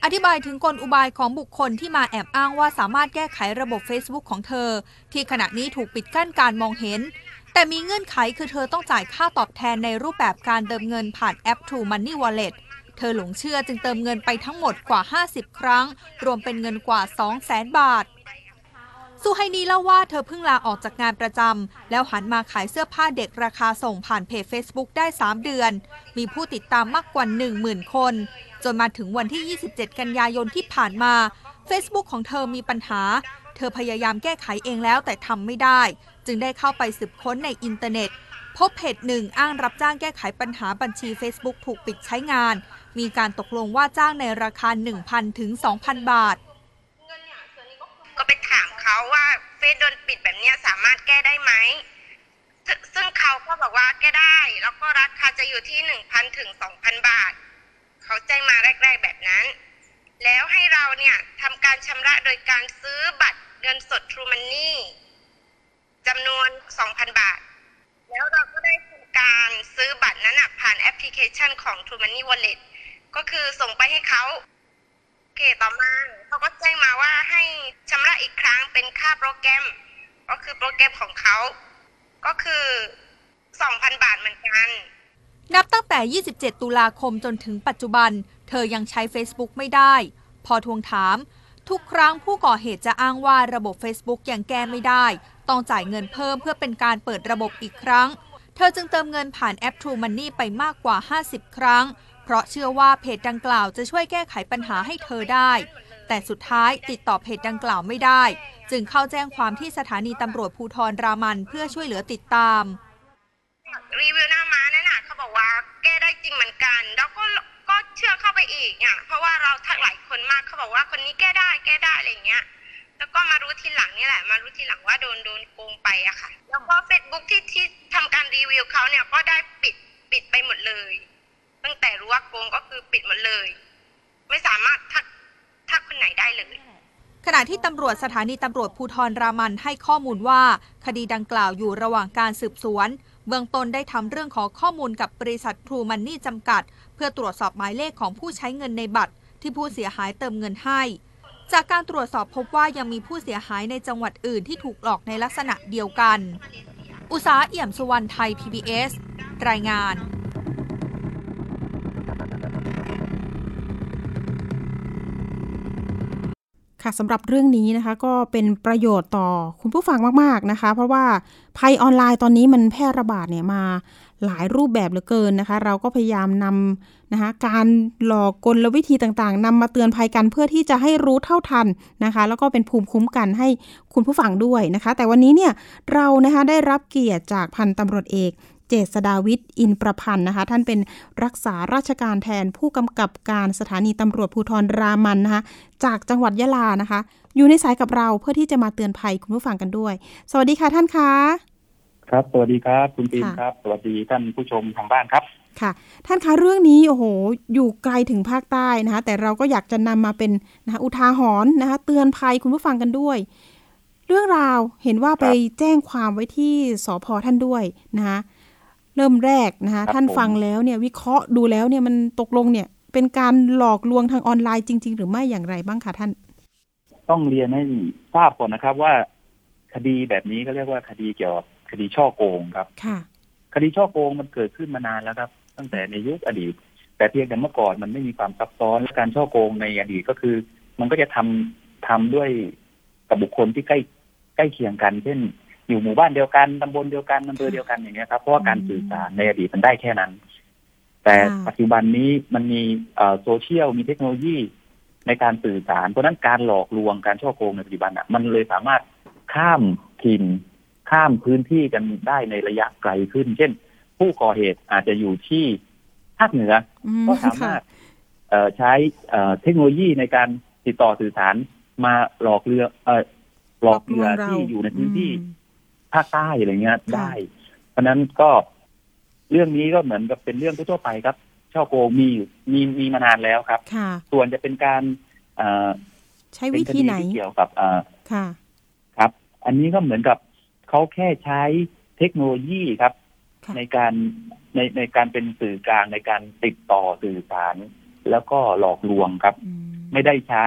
อธิบายถึงกลอุบายของบุคคลที่มาแอบอ้างว่าสามารถแก้ไขระบบ Facebook ของเธอ ที่ขณะนี้ถูกปิดกั้นการมองเห็น แต่มีเงื่อนไขคือเธอต้องจ่ายค่าตอบแทนในรูปแบบการเติมเงินผ่านแอป True Money Wallet เธอหลงเชื่อจึงเติมเงินไปทั้งหมดกว่า 50 ครั้ง รวมเป็นเงินกว่า 200,000 บาท สุไฮนีเล่าว่าเธอเพิ่งลาออกจากงานประจำแล้วหันมาขายเสื้อผ้าเด็กราคาส่งผ่านเพจ Facebook ได้ 3 เดือน มีผู้ติดตามมากกว่า 10,000 คน จนมาถึงวันที่ 27 กันยายนที่ผ่านมา Facebook ของเธอมีปัญหา เธอพยายามแก้ไขเองแล้วแต่ทำไม่ได้ จึงได้เข้าไปสืบค้นในอินเทอร์เน็ต พบเพจหนึ่งอ้างรับจ้างแก้ไขปัญหาบัญชี Facebook ถูกปิดใช้งาน มีการตกลงว่าจ้างในราคา 1,000 ถึง 2,000 บาทก็ไปถาม เขาว่าเฟซโดนปิดแบบเนี้ยสามารถแก้ได้ไหมซซึ่งเขาก็บอกว่าแก้ได้ แล้วก็ราคาจะอยู่ที่หนึ่งพันถึงสองพันบาท เขาแจ้งมาแรก ๆแบบนั้น แล้วให้เราเนี่ยทำการชำระโดยการซื้อบัตรเงินสด True Money จำนวน 2,000 บาท แล้วเราก็ได้ทำการซื้อบัตรนั้นนะผ่านแอปพลิเคชันของ True Money Wallet ก็คือส่งไปให้เขา เคต่อมาเขาก็แจ้งมาว่าให้ชำระอีกครั้งเป็นค่าโปรแกรม ก็คือโปรแกรมของเขา ก็คือ2,000 บาทเหมือนกัน นับตั้งแต่ 27 ตุลาคมจนถึงปัจจุบัน เธอยังใช้ Facebook ไม่ได้ พอทวงถาม ทุกครั้งผู้ก่อเหตุจะอ้างว่าระบบ Facebook ยังแก้ไม่ได้ ต้องจ่ายเงินเพิ่มเพื่อเป็นการเปิดระบบอีกครั้ง เธอจึงเติมเงินผ่านแอป True Money ไปมากกว่า 50 ครั้ง เพราะเชื่อว่าเพจดังกล่าวจะช่วยแก้ไขปัญหาให้เธอได้ แต่สุดท้ายติดต่อเพจดังกล่าวไม่ได้ จึงเข้าแจ้งความที่สถานีตำรวจภูธรรามันเพื่อช่วยเหลือติดตาม รีวิวหน้าม้านั่นน่ะเขาบอกว่าแก้ได้จริงเหมือนกัน แล้วก็ก็เชื่อเข้าไปอีกอะเพราะว่าเราทักหลายคนมากเขาบอกว่าคนนี้แก้ได้แก้ได้อะไรอย่างเงี้ยแล้วก็มารู้ทีหลังนี่แหละมารู้ทีหลังว่าโดนโดนโกงไปอะค่ะ แล้วก็เฟซบุ๊กที่ที่ทำการรีวิวเขาเนี่ยก็ได้ปิดปิดไปหมดเลย ตั้งแต่รู้ว่าโกงก็คือปิดหมดเลย ไม่สามารถทักทักคนไหนได้เลย ขณะที่ตำรวจสถานีตำรวจภูธรรามันให้ข้อมูลว่า คดีดังกล่าวอยู่ระหว่างการสืบสวน เบื้องต้นได้ทำเรื่องขอข้อมูลกับบริษัททรูมันนี่จำกัด เพื่อตรวจสอบหมายเลขของผู้ใช้เงินในบัตร ที่ผู้เสียหายเติมเงินให้ จากการตรวจสอบพบว่ายังมีผู้เสียหายในจังหวัดอื่นที่ถูกหลอกในลักษณะเดียวกัน อุษาเอี่ยมสุวรรณไทย PBS รายงาน ค่ะสำหรับเรื่องนี้นะคะ ก็เป็นประโยชน์ต่อคุณผู้ฟังมากๆนะคะ เพราะว่าภัยออนไลน์ตอนนี้มันแพร่ระบาดเนี่ยมาหลายรูปแบบเหลือเกินนะคะ เราก็พยายามนำนะคะการหลอกกลวิธีต่างๆนำมาเตือนภัยกันเพื่อที่จะให้รู้เท่าทันนะคะ แล้วก็เป็นภูมิคุ้มกันให้คุณผู้ฟังด้วยนะคะ แต่วันนี้เนี่ยเรานะคะได้รับเกียรติจากพันตำรวจเอก เจษดาวิทย์อินประพันธ์นะคะ ท่านเป็นรักษาราชการแทนผู้กำกับการสถานีตำรวจภูธรรามันนะคะ จากจังหวัดยะลานะคะ อยู่ในสายกับเราเพื่อที่จะมาเตือนภัยคุณผู้ฟังกันด้วย สวัสดีค่ะท่านคะครับสวัสดีครับ คุณปีนค่ะครับ สวัสดีท่านผู้ชมทางบ้านครับค่ะ ท่านคะเรื่องนี้โอ้โห อยู่ไกลถึงภาคใต้นะคะ แต่เราก็อยากจะนำมาเป็นนะคะอุทาหรณ์นะคะ เตือนภัยคุณผู้ฟังกันด้วย เรื่องราวเห็นว่าไปแจ้งความไว้ที่สพท่านด้วยนะคะ เริ่มแรกนะคะครับท่านผมฟังแล้วเนี่ยวิเคราะห์ดูแล้วเนี่ยมันตกลงเนี่ยเป็นการหลอกลวงทางออนไลน์จริง ๆ หรือไม่อย่างไรบ้างคะท่าน ต้องเรียนให้ทราบก่อนนะครับว่า คดีแบบนี้ก็เรียกว่าคดีเกี่ยวกับคดีช่อโกงครับค่ะ คดีช่อโกงมันเกิดขึ้นมานานแล้วครับ ตั้งแต่ในยุคอดีต แต่เพียงแต่เมื่อก่อนมันไม่มีความซับซ้อนและการช่อโกงในอดีตก็คือ มันก็จะทำทำด้วยกับบุคคลที่ใกล้ใกล้เคียงกัน เช่น อยู่หมู่บ้านเดียวกันตำบลเดียวกันอำเภอเดียวกันอย่างเงี้ยครับเพราะว่าการสื่อสารในอดีตมันได้แค่นั้น แต่ค่ะปัจจุบันนี้มันมีเอ่อโซเชียลมีเทคโนโลยีในการสื่อสาร เพราะฉะนั้นการหลอกลวงการช่อโกงในปัจจุบันอะ มันเลยสามารถข้ามถิ่นข้ามพื้นที่กันได้ในระยะไกลขึ้น เช่น ผู้ก่อเหตุอาจจะอยู่ที่ภาคเหนืออืมก็สามารถเอ่อใช้เอ่อเทคโนโลยีในการติดต่อสื่อสารมาหลอกเรือเอ่อหลอกเรือราที่อยู่ในพื้นที่อืม ภาคใต้อะไรเงี้ยค่ะได้ เพราะฉะนั้นก็เรื่องนี้ก็เหมือนกับเป็นเรื่องทั่วๆไปครับช่อโกงมีอยู่มีมีมานานแล้วครับค่ะส่วนจะเป็นการเอ่อใช้เป็วินคธีดีไหนที่เกี่ยวกับเอ่อค่ะ ครับ อันนี้ก็เหมือนกับเขาแค่ใช้เทคโนโลยีครับค่ะในการในในการเป็นสื่อกลางในการติดต่อสื่อสาร แล้วก็หลอกลวงครับอืมไม่ได้ใช้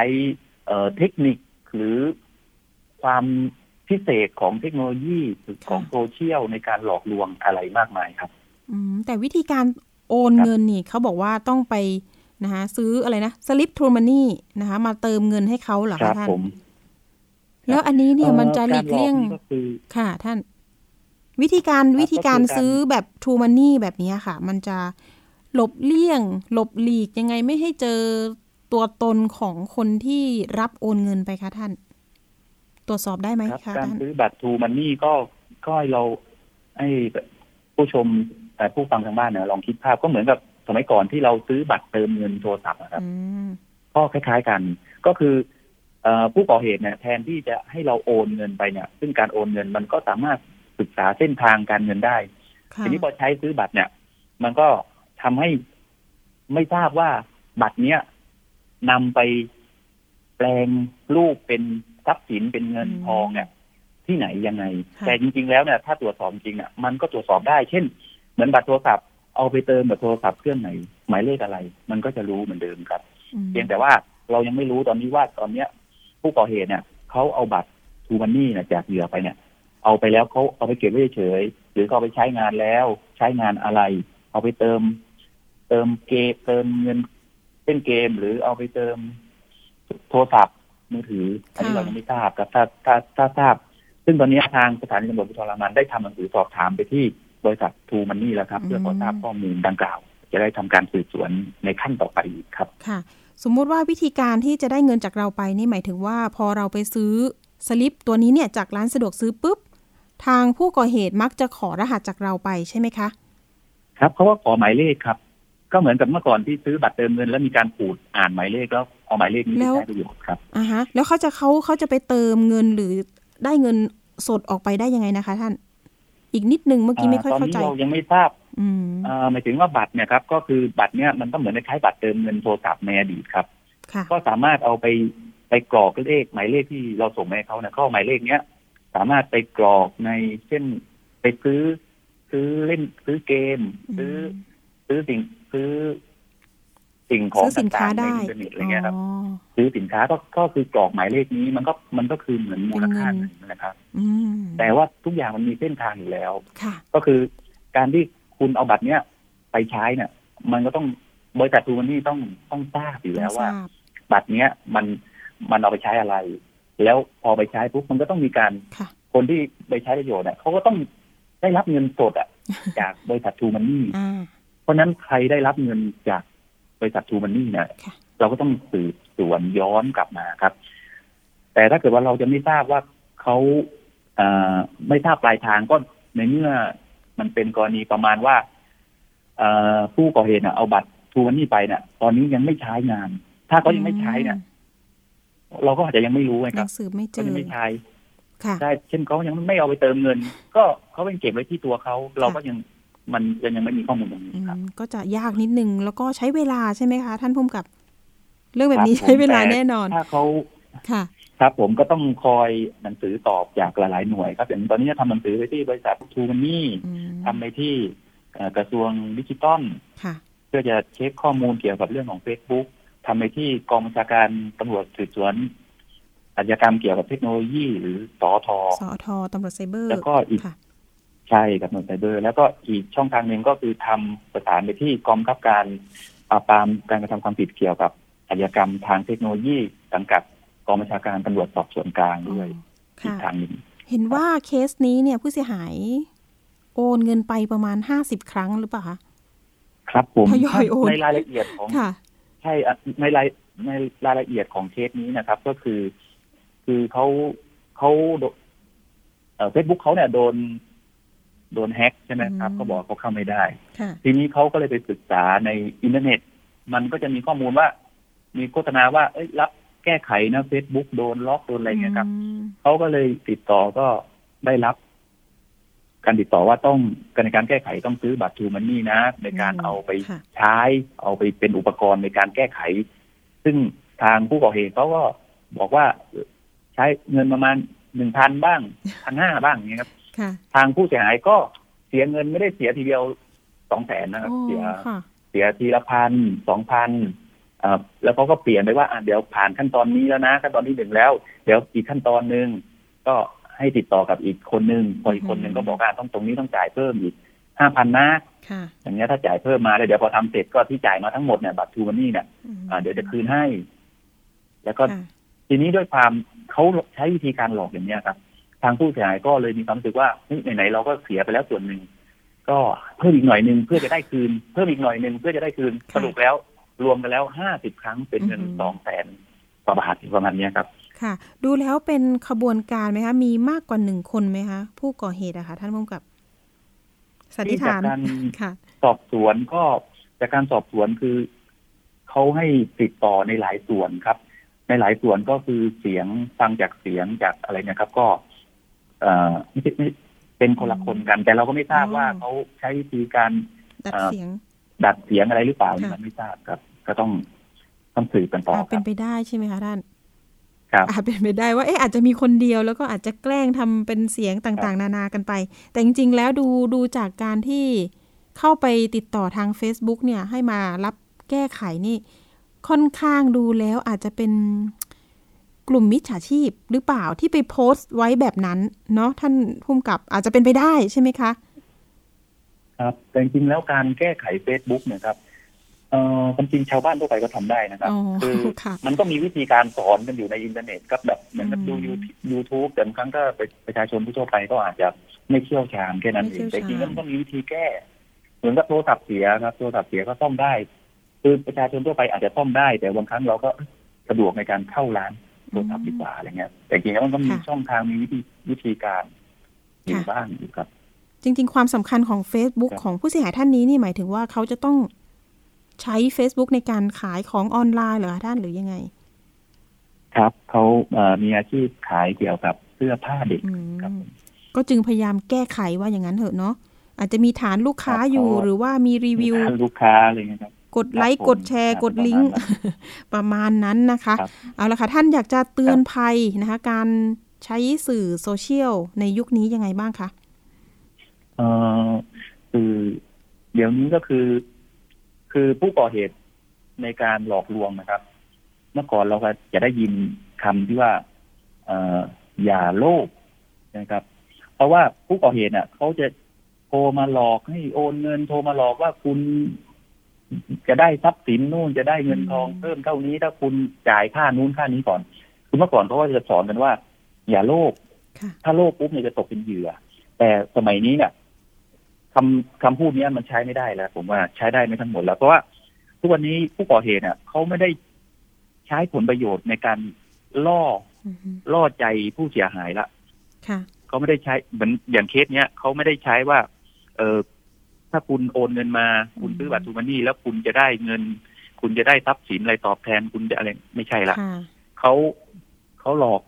เอ่อเทคนิคหรือความ พิเศษของเทคโนโลยีหรือของโซเชียลในการหลอกลวงอะไรมากมายครับอืมแต่วิธีการโอนครับเงินนี่เขาบอกว่าต้องไปนะคะซื้ออะไรนะสลิปทรูมานี่นะคะ มาเติมเงินให้เขาเหรอครัคะบท่านผมแล้วอันนี้เนี่ยมันจะหลีกเลี่ยงารอนี่ก็คือค่ะ ท่าน วิธีการครับวิธีการก็คือการซื้อแบบทรูมานี่แบบนี้ค่ะ มันจะหลบเลี่ยง หลบหลีกยังไงไม่ให้เจอตัวตนของคนที่รับโอนเงินไปคะท่าน ตรวจสอบได้ไหมครับคะการท่านซื้อบัตรทูมันนี่ก็ก็ให้เราให้ผู้ชมแต่ผู้ฟังทางบ้านเนี่ยลองคิดภาพก็เหมือนกับสมัยก่อนที่เราซื้อบัตรเติมเงินโทรศัพท์นะครับอืมก็คล้าย ๆกัน ก็คือเอ่อผู้ก่อเหตุเนี่ยแทนที่จะให้เราโอนเงินไปเนี่ย ซึ่งการโอนเงินมันก็สามารถศึกษาเส้นทางการเงินได้ค่ะทีนี้พอใช้ซื้อบัตรเนี่ย มันก็ทำให้ไม่ทราบว่าบัตรเนี้ยนำไปแปลงรูปเป็น ทรัพย์สินเป็นเงินทองเนี่ยที่ไหนยังไงค่ะแต่จริง ๆ แล้วเนี่ยถ้าตรวจสอบจริงๆอะมันก็ตรวจสอบได้ เช่น เหมือนบัตรโทรศัพท์เอาไปเติมบัตรโทรศัพท์เครื่องไหน หมายเลขอะไร มันก็จะรู้เหมือนเดิมครับอืมเพียงแต่ว่าเรายังไม่รู้ตอนนี้ว่าตอนเนี้ย ผู้ก่อเหตุเนี่ยเขาเอาบัตรทูมันนี่เนี่ยจากเหยื่อไปเนี่ย เอาไปแล้วเขาเอาไปเก็บไว้เฉยๆหรือเขาเอาไปใช้งานแล้วใช้งานอะไร เอาไปเติม เติมเกมเติมเงินเล่นเกมหรือเอาไปเติมโทรศัพท์ มือถืออันนี้ค่ะเรายังไม่ทราบครับถ้าถ้าถ้าทราบ ซึ่งตอนนี้ทางสถานีตำรวจภูธรรามันได้ทำหนังสือสอบถามไปที่บริษัททูมันนี่แล้วครับ เพื่อขอทราบข้อมูลดังกล่าว จะได้ทำการสืบสวนในขั้นต่อไปอีกครับค่ะ สมมุติว่าวิธีการที่จะได้เงินจากเราไปนี่หมายถึงว่าพอเราไปซื้อสลิปตัวนี้เนี่ยจากร้านสะดวกซื้อปุ๊บทางผู้ก่อเหตุมักจะขอรหัสจากเราไปใช่ไหมคะ ครับเขาก็ขอหมายเลขครับ ก็เหมือนกับเมื่อก่อนที่ซื้อบัตรเติมเงิน แล้วมีการขูดอ่านหมายเลขแล้วเอาหมายเลขนี้แล้ไปวใช้ประโยชน์ครับอ่าฮะแล้วเขาจะเขาเขาจะไปเติมเงินหรือได้เงินสดออกไปได้ยังไงนะคะ ท่าน อีกนิดนึงเมื่อกี้ไม่ค่อยตอนเข้านี้ใจเรายังไม่ทราบอืมอ่าหมายถึงว่าบัตรเนี่ยครับก็คือบัตรเนี่ยมันก็เหมือนคล้ายๆบัตรเติมเงินโทรศัพท์ในอดีตครับค่ะก็สามารถเอาไปไปกรอกเลขหมายเลขที่เราส่งไปให้เขาเนี่ยเขาเอาหมายเลขเนี้ยสามารถไปกรอกในเช่นไปซื้อ ซื้อเล่นซื้อเกม ซื้อซื้อสิ่ง ซื้อสิ่งของซื้อสินค้าต่างๆในได้ อินเทอร์เน็ตอะไรเงี้ยครับอ๋อซื้อสินค้าก็ก็คือกรอกหมายเลขนี้มันก็มันก็คือเหมือนมูลค่าเป็นหเงินนึ่งนะครับ อืมแต่ว่าทุกอย่างมันมีเส้นทางอยู่แล้ว ค่ะ ก็คือการที่คุณเอาบัตรเนี้ยไปใช้เนี่ย มันก็ต้องบริษัททูมันนี่ต้องต้องทราบอยู่แล้วว่า ทราบบัตรเนี้ยมันมันเอาไปใช้อะไร แล้วพอไปใช้ปุ๊บมันก็ต้องมีการค่ะ คนที่ไปใช้ประโยชน์เนี่ยเขาก็ต้องได้รับเงินสดอะ จากบริษัททูมันนี่อ่า เพราะฉะนั้นใครได้รับเงินจากบริษัททูมันนี่เนี่ยค่ะเราก็ต้องสืบสวนย้อนกลับมาครับ แต่ถ้าเกิดว่าเราจะไม่ทราบว่าเขาเอ่อไม่ทราบปลายทางก็ในเมื่อมันเป็นกรณีประมาณว่าเอ่อผู้ก่อเหตุเนี่ยเอาบัตรทูมันนี่ไปเนี่ยตอนนี้ยังไม่ใช้งาน ถ้าเขายังไม่ใช้เนี่ยเราก็อาจจะยังไม่รู้ไงคยัรับงสืบไม่เจเขาอยังไม่ใช้ค่ะใช่เช่นเขายังไม่เอาไปเติมเงิน ก็เขาเป็นเก็บไว้ที่ตัวเขาเราก็ยัง มันยังยังไม่มีข้อมูลตรงนี้อืครับมก็จะยากนิดนึง แล้วก็ใช้เวลาใช่ไหมคะ ท่านผู้กำกับ เรื่องแบบนี้ครับผมใช้เวลาแต่แน่นอน ถ้าเขาค่ะครับผมก็ต้องคอยหนังสือตอบจากหลายๆหน่วยครับอย่างตอนนี้ทำหนังสือไปที่บริษัททูมันนี่อืมทำไปที่เอ่อกระทรวงดิจิตอลค่ะเพื่อจะเช็คข้อมูลเกี่ยวกับเรื่องของ Facebook ทำไปที่กองบัญชาการตำรวจสืบสวนอาชญากรรมเกี่ยวกับเทคโนโลยีหรือสอทสอทตำรวจไซเบอร์ แล้วก็อีกค่ะ ใช่กับหน่วยไซเบอร์ แล้วก็อีกช่องทางหนึ่งก็คือทำประสานไปที่กองบังคับการปราบปรามการกระทำความผิดเกี่ยวกับอาชญากรรมทางเทคโนโลยีสังกัดกองบัญชาการตำรวจสอบสวนกลางด้วยอีกค่ะทางหนึ่งเห็นว่าเคสนี้เนี่ยผู้เสียหาย โอนเงินไปประมาณห้าสิบครั้งหรือเปล่าคะครับผมทยอยโอนในรายละเอียดของค่ะใช่อะในรายในรายละเอียดของเคสนี้นะครับ ก็คือ คือเขาเขาเฟซบุ๊กเขาเนี่ยโดน โดนแฮ็กใช่ไหมครับอืมเขาบอกเขาเข้าไม่ได้ค่ะทีนี้เขาก็เลยไปศึกษาในอินเทอร์เน็ต มันก็จะมีข้อมูลว่า มีโฆษณาว่าเอ้ยรับแก้ไขนะเฟซบุ๊กโดนล็อกโดนอะไรเงี้ยครับมเขาก็เลยติดต่อก็ได้รับ การติดต่อว่าต้องการในการแก้ไขต้องซื้อบัตรทูมันนี่นะ ในการเอาไปค่ะใช้ เอาไปเป็นอุปกรณ์ในการแก้ไข ซึ่งทางผู้ก่อเหตุเขาก็บอกว่าใช้เงินประมาณหนึ่งพันบ้างพันห้าบ้างอย่างเงี้ยครับค่ะ ทางผู้เสียหายก็เสียเงินไม่ได้เสียทีเดียวสองแสนนะครับโอ้เสียค่ะเสียทีละพันสองพันอ่าแล้วเขาก็เปลี่ยนไปว่าอะเดี๋ยวผ่านขั้นตอนนี้แล้วนะขั้นตอนที่หนึ่งแล้ว เดี๋ยวอีกขั้นตอนหนึ่งก็ให้ติดต่อกับอีกคนนึงพออีกคนนึงก็บอกว่าต้องตรงนี้ต้องจ่ายเพิ่มอีกห้าพันนะค่ะอย่างเงี้ยถ้าจ่ายเพิ่มมาแล้วเดี๋ยวพอทำเสร็จก็ที่จ่ายมาทั้งหมดเนี่ยบัตรทูมันนี่เนี่ยอืมอ่าเดี๋ยวจะคืนให้ แล้วก็ค่ะทีนี้ด้วยความเขาใช้วิธีการหลอกอย่างเนี้ยครับ ทางผู้เสียหายก็เลยมีความรู้สึกว่าเฮ้ยไหนๆเราก็เสียไปแล้วส่วนหนึ่งก็เพิ่มอีกหน่อยหนึ่งเพื่อจะได้คืน เพิ่มอีกหน่อยหนึ่งเพื่อจะได้คืนค่ะสรุปแล้ว รวมกันแล้วห้าสิบครั้งเป็นเงินอือหือสองแสนกว่าบาทประมาณเนี้ยครับ ค่ะ ดูแล้วเป็นขบวนการไหมคะมีมากกว่าหนึ่งคนไหมคะ ผู้ก่อเหตุอะค่ะท่านผู้กำกับสันนิษฐานที่จากการค่ะสอบสวนก็จากการสอบสวนคือเขาให้ติดต่อในหลายส่วนครับ ในหลายส่วนก็คือเสียงฟังจากเสียงจากอะไรเนะครับ ก็เอ่อ ไม่ใช่ไม่เป็นคนละคนกัน แต่เราก็ไม่ทราบอ๋อว่าเขาใช้วิธีการดัดอ่าเสียงดัดเสียงอะไรหรือเปล่าค่ะมันไม่ทราบครับ ก็ต้องต้องสืบกันต่ออาจคเป็รันบไปได้ใช่ไหมคะท่านครับอาจเป็นไปได้ว่าเอ๊ะอาจจะมีคนเดียวแล้วก็อาจจะแกล้งทำเป็นเสียงต่างๆ นานากันไป แต่จริง ๆ แล้วดูดูจากการที่เข้าไปติดต่อทาง Facebook เนี่ยให้มารับแก้ไขนี่ ค่อนข้างดูแล้วอาจจะเป็น กลุ่มมิจฉาชีพหรือเปล่าที่ไปโพสต์ไว้แบบนั้น เนาะท่านภูมิกับอาจจะเป็นไปได้ใช่ไหมคะ ครับแต่จริงๆแล้วการแก้ไข Facebook เนี่ยครับเอ่อความจริงชาวบ้านทั่วไปก็ทำได้นะครับอ๋อคือค่ะมันก็มีวิธีการสอนกันอยู่ในอินเทอร์เน็ตครับแบบเหมือนกับอืมดูยูทูบแต่บางครั้งก็ประชาชนผู้ทั่วไปก็อาจจะไม่เชี่ยวชาญแค่นั้นไม่เอเชี่งยวแต่จริงๆชาญแล้วมันก็มีวิธีแก้ เหมือนกับโทรศัพท์เสียครับโทรศัพท์เสียก็ซ่อมได้ คือประชาชนทั่วไปอาจจะซ่อมได้ แต่บางครั้งเราก็สะดวกในการเข้าร้าน โทรศัพท์ดีกว่าอะไรเงี้ย แต่จริงๆแล้วมันก็มีค่ะช่องทางมีวิธีวิธีการอยู่ค่ะบ้างอยู่ครับ จริง ๆ ความสำคัญของ Facebook ครับของผู้เสียหายท่านนี้นี่หมายถึงว่าเขาจะต้องใช้ Facebook ในการขายของออนไลน์เหรอคะท่านหรือยังไง ครับเขาเอ่อมีอาชีพขายเกี่ยวกับเสื้อผ้าเด็กอืมครับผมก็จึงพยายามแก้ไขว่าอย่างนั้นเถอะเนาะอาจจะมีฐานลูกค้าครับอยู่เพราะหรือว่ามีรีวิวมีทางลูกค้าอะไรเงี้ยครับ กดไลค์ครับผมกดแชร์ครับกดลิงก์ประมาณนั้นประมาณนั้นนะคะครับเอาละค่ะ ท่านอยากจะเตือนภัยนะคะ การใช้สื่อโซเชียลในยุคนี้ยังไงบ้างคะเอ่อคือเดี๋ยวนี้ก็คือ คือผู้ก่อเหตุในการหลอกลวงนะครับ เมื่อก่อนเราก็จะได้ยินคำที่ว่าเอ่ออย่าโลภนะครับ เพราะว่าผู้ก่อเหตุเนี่ยเขาจะโทรมาหลอกให้โอนเงินโทรมาหลอกว่าคุณ จะได้ทรัพย์สินนู่นจะได้เงินทองอืมเพิ่มเท่านี้ถ้าคุณจ่ายค่านู้นค่านี้ก่อน คือเมื่อก่อนเขาก็จะสอนกันว่า อย่าโลภค่ะถ้าโลภปุ๊บเนี่ยจะตกเป็นเหยื่อ แต่สมัยนี้เนี่ยคำคำพูดเนี้ยมันใช้ไม่ได้แล้ว ผมว่าใช้ได้ไม่ทั้งหมดแล้วเพราะว่าทุกวันนี้ผู้ก่อเหตุเนี่ยเขาไม่ได้ใช้ผลประโยชน์ในการล่ออือฮึล่อใจผู้เสียหายละค่ะเขาไม่ได้ใช้เหมือนอย่างเคสเนี้ยเขาไม่ได้ใช้ว่า เออ ถ้าคุณโอนเงินมา คุณซื้อบัตรทูมันนี่แล้วคุณจะได้เงิน คุณจะได้ทรัพย์สินอะไรตอบแทนคุณจะอะไรไม่ใช่ละค่ะเขาเขาหลอก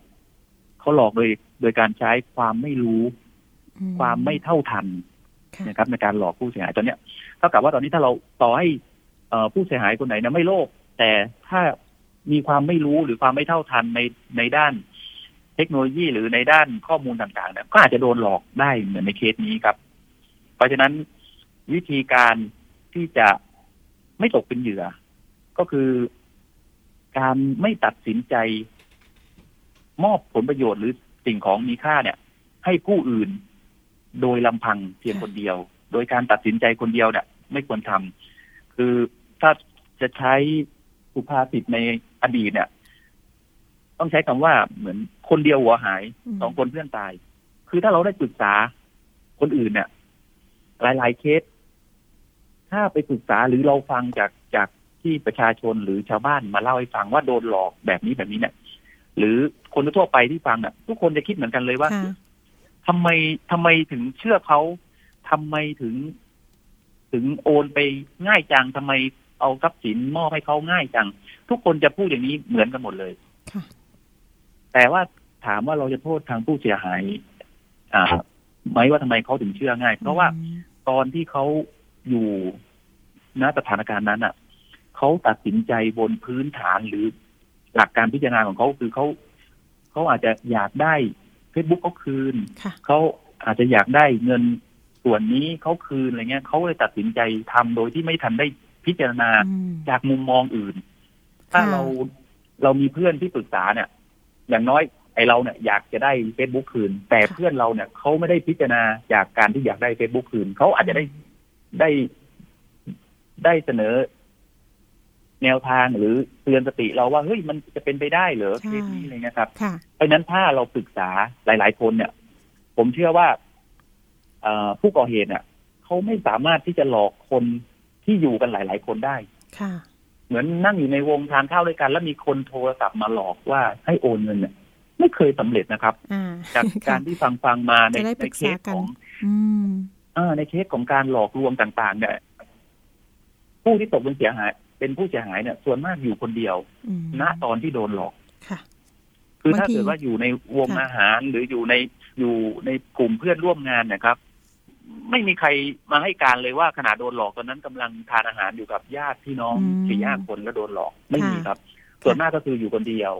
เขาหลอกโดยโดยการใช้ความไม่รู้อืความไม่เท่าทันค่ะนะครับ ในการหลอกผู้เสียหายตอนเนี้ยเท่ากับว่าตอนนี้ถ้าเราต่อให้เอ่อผู้เสียหายคนไหนนะไม่โลภแต่ถ้ามีความไม่รู้หรือความไม่เท่าทันในในด้านเทคโนโลยีหรือในด้านข้อมูลต่างๆเนี่ยก็อาจจะโดนหลอกได้เหมือนในเคสนี้ครับ เพราะฉะนั้น วิธีการที่จะไม่ตกเป็นเหยื่อ ก็คือการไม่ตัดสินใจ มอบผลประโยชน์หรือสิ่งของมีค่าเนี่ย ให้ผู้อื่นโดยลำพังเพียงคนเดียว โดยการตัดสินใจคนเดียวเนี่ย ไม่ควรทำคือถ้าจะใช้สุภาษิตในอดีตเนี่ย ต้องใช้คำว่าเหมือนคนเดียวหัวหายมสองคนเพื่อนตาย คือถ้าเราได้ปรึกษาคนอื่นเนี่ย หลาย ๆ เคส ถ้าไปปรึกษาหรือเราฟังจากจากที่ประชาชนหรือชาวบ้านมาเล่าให้ฟังว่าโดนหลอกแบบนี้แบบนี้เนี่ย หรือคนทั่วไปที่ฟังเนี่ยทุกคนจะคิดเหมือนกันเลยว่าค่ะทำไมทำไมถึงเชื่อเขาทำไมถึง ถึงโอนไปง่ายจังทำไมเอาทรัพย์สินมอบให้เขาง่ายจัง ทุกคนจะพูดอย่างนี้เหมือนกันหมดเลยค่ะแต่ว่าถามว่าเราจะโทษทางผู้เสียหาย อ่าไหมว่าทำไมเขาถึงเชื่อง่าย เพราะว่าอืมตอนที่เขา อยู่ณสถานการณ์นั้นอะเขาตัดสินใจบนพื้นฐานหรือหลักการพิจารณาของเขาคือเขาเขาอาจจะอยากได้เฟซบุ๊กเขาคืนค่ะเขาอาจจะอยากได้เงินส่วนนี้เขาคืนอะไรเงี้ยเขาเลยตัดสินใจทำโดยที่ไม่ทันได้พิจารณาอืมจากมุมมองอื่น ถ้าค่ะเราเรามีเพื่อนที่ปรึกษาเนี่ย อย่างน้อยไอเราเนี่ยอยากจะได้ Facebook คืน แต่ค่ะเพื่อนเราเนี่ยเขาไม่ได้พิจารณาจากการที่อยากได้ Facebook คืนเขาอาจจะได้ ได้ได้เสนอ แนวทางหรือเตือนสติเราว่าเฮ้ยมันจะเป็นไปได้เหรอใช่เคสนี้อะไรเงี้ยครับค่ะเพราะฉะนั้นถ้าเราปรึกษาหลาย ๆ คนเนี่ย ผมเชื่อว่าเอ่อผู้ก่อเหตุเนี่ยเขาไม่สามารถที่จะหลอกคนที่อยู่กันหลาย ๆ คนได้ค่ะ เหมือนนั่งอยู่ในวงทานข้าวด้วยกัน แล้วมีคนโทรศัพท์มาหลอกว่าให้โอนเงินเนี่ยไม่เคยสำเร็จนะครับอ่าจากการที่ฟังฟังๆมาในจะได้ปในรึกเคษาสกันของอืมเออ ในเคสของการหลอกลวงต่างๆ เนี่ย ผู้ที่ตกเป็นเสียหาย เป็นผู้เสียหายเนี่ย ส่วนมากอยู่คนเดียวอืมณตอนที่โดนหลอกค่ะ คือถ้าบางทีเกิดว่าอยู่ในวงค่ะอาหารหรืออยู่ในอยู่ในกลุ่มเพื่อนร่วมงานนะครับ ไม่มีใครมาให้การเลยว่าขณะโดนหลอกตอนนั้นกำลังทานอาหารอยู่กับญาติพี่น้องอืมสี่ห้าคนแล้วโดนหลอกไม่มีค่ะครับส่วนมากก็คืออยู่คนเดียว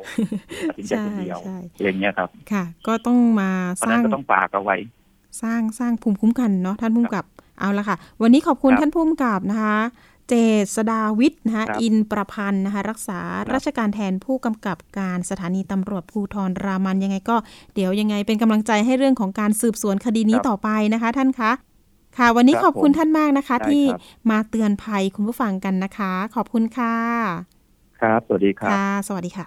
ตัดสินใจใช่คนเดียวใช่อย่างเงี้ยครับ ค่ะ ก็ต้องมาเพราะสฉะนั้ร้างนก็ต้องฝากเอาไว้ สร้างสร้างภูมิคุ้มกันเนาะท่านผู้กำกับเอาละค่ะ วันนี้ขอบคุณครับท่านผู้กำกับนะคะ เจษดาวิทย์นะคะครับอินประพันธ์นะคะ รักษาครับราชการแทนผู้กำกับการสถานีตำรวจภูธรรามันยังไงก็ เดี๋ยวยังไงเป็นกำลังใจให้เรื่องของการสืบสวนคดีนี้ครับต่อไปนะคะ ท่านคะค่ะ วันนี้ครับขอบคุณผมท่านมากนะคะได้ที่ครับมาเตือนภัยคุณผู้ฟังกันนะคะ ขอบคุณค่ะ ครับ สวัสดีครับค่ะสวัสดีค่ะ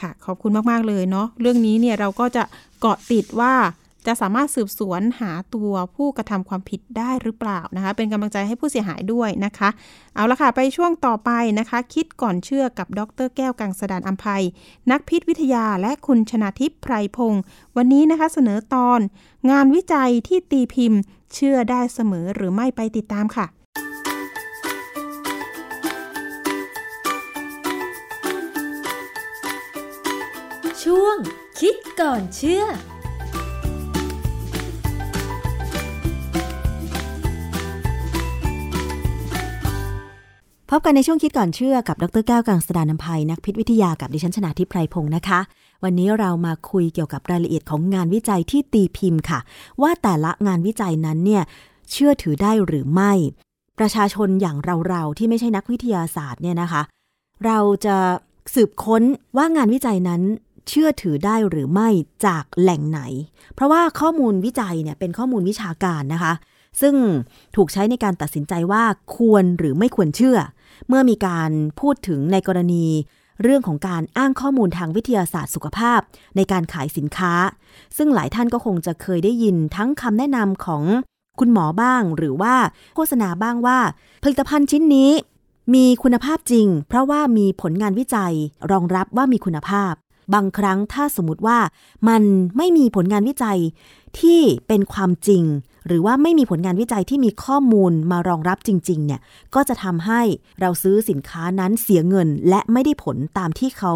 ค่ะ ขอบคุณมาก ๆ เลยเนาะเรื่องนี้เนี่ยเราก็จะเกาะติดว่า จะสามารถสืบสวนหาตัวผู้กระทำความผิดได้หรือเปล่านะคะ เป็นกำลังใจให้ผู้เสียหายด้วยนะคะ เอาละค่ะไปช่วงต่อไปนะคะ คิดก่อนเชื่อกับดรแก้วกังสดานอัมภัย นักพิษวิทยาและคุณชนาทิพย์ไพรพงศ์วันนี้นะคะเสนอตอน งานวิจัยที่ตีพิมพ์ เชื่อได้เสมอหรือไม่ไปติดตามค่ะช่วงคิดก่อนเชื่อ พบกันในช่วงคิดก่อนเชื่อกับดรแก้วกังสดานนภัยนักพิษวิทยากับดิฉันชนาทิพไพรพงศ์นะคะ วันนี้เรามาคุยเกี่ยวกับรายละเอียดของงานวิจัยที่ตีพิมพ์ค่ะ ว่าแต่ละงานวิจัยนั้นเนี่ยเชื่อถือได้หรือไม่ ประชาชนอย่างเราๆที่ไม่ใช่นักวิทยาศาสตร์เนี่ยนะคะ เราจะสืบค้นว่างานวิจัยนั้นเชื่อถือได้หรือไม่จากแหล่งไหน เพราะว่าข้อมูลวิจัยเนี่ยเป็นข้อมูลวิชาการนะคะ ซึ่งถูกใช้ในการตัดสินใจว่าควรหรือไม่ควรเชื่อ เมื่อมีการพูดถึงในกรณีเรื่องของการอ้างข้อมูลทางวิทยาศาสตร์สุขภาพ ในการขายสินค้า ซึ่งหลายท่านก็คงจะเคยได้ยินทั้งคำแนะนำของคุณหมอบ้าง หรือว่าโฆษณาบ้างว่า ผลิตภัณฑ์ชิ้นนี้มีคุณภาพจริง เพราะว่ามีผลงานวิจัยรองรับว่ามีคุณภาพ บางครั้งถ้าสมมติว่ามันไม่มีผลงานวิจัยที่เป็นความจริง หรือว่าไม่มีผลงานวิจัยที่มีข้อมูลมารองรับจริง ๆ เนี่ย ก็จะทำให้เราซื้อสินค้านั้นเสียเงิน และไม่ได้ผลตามที่เขา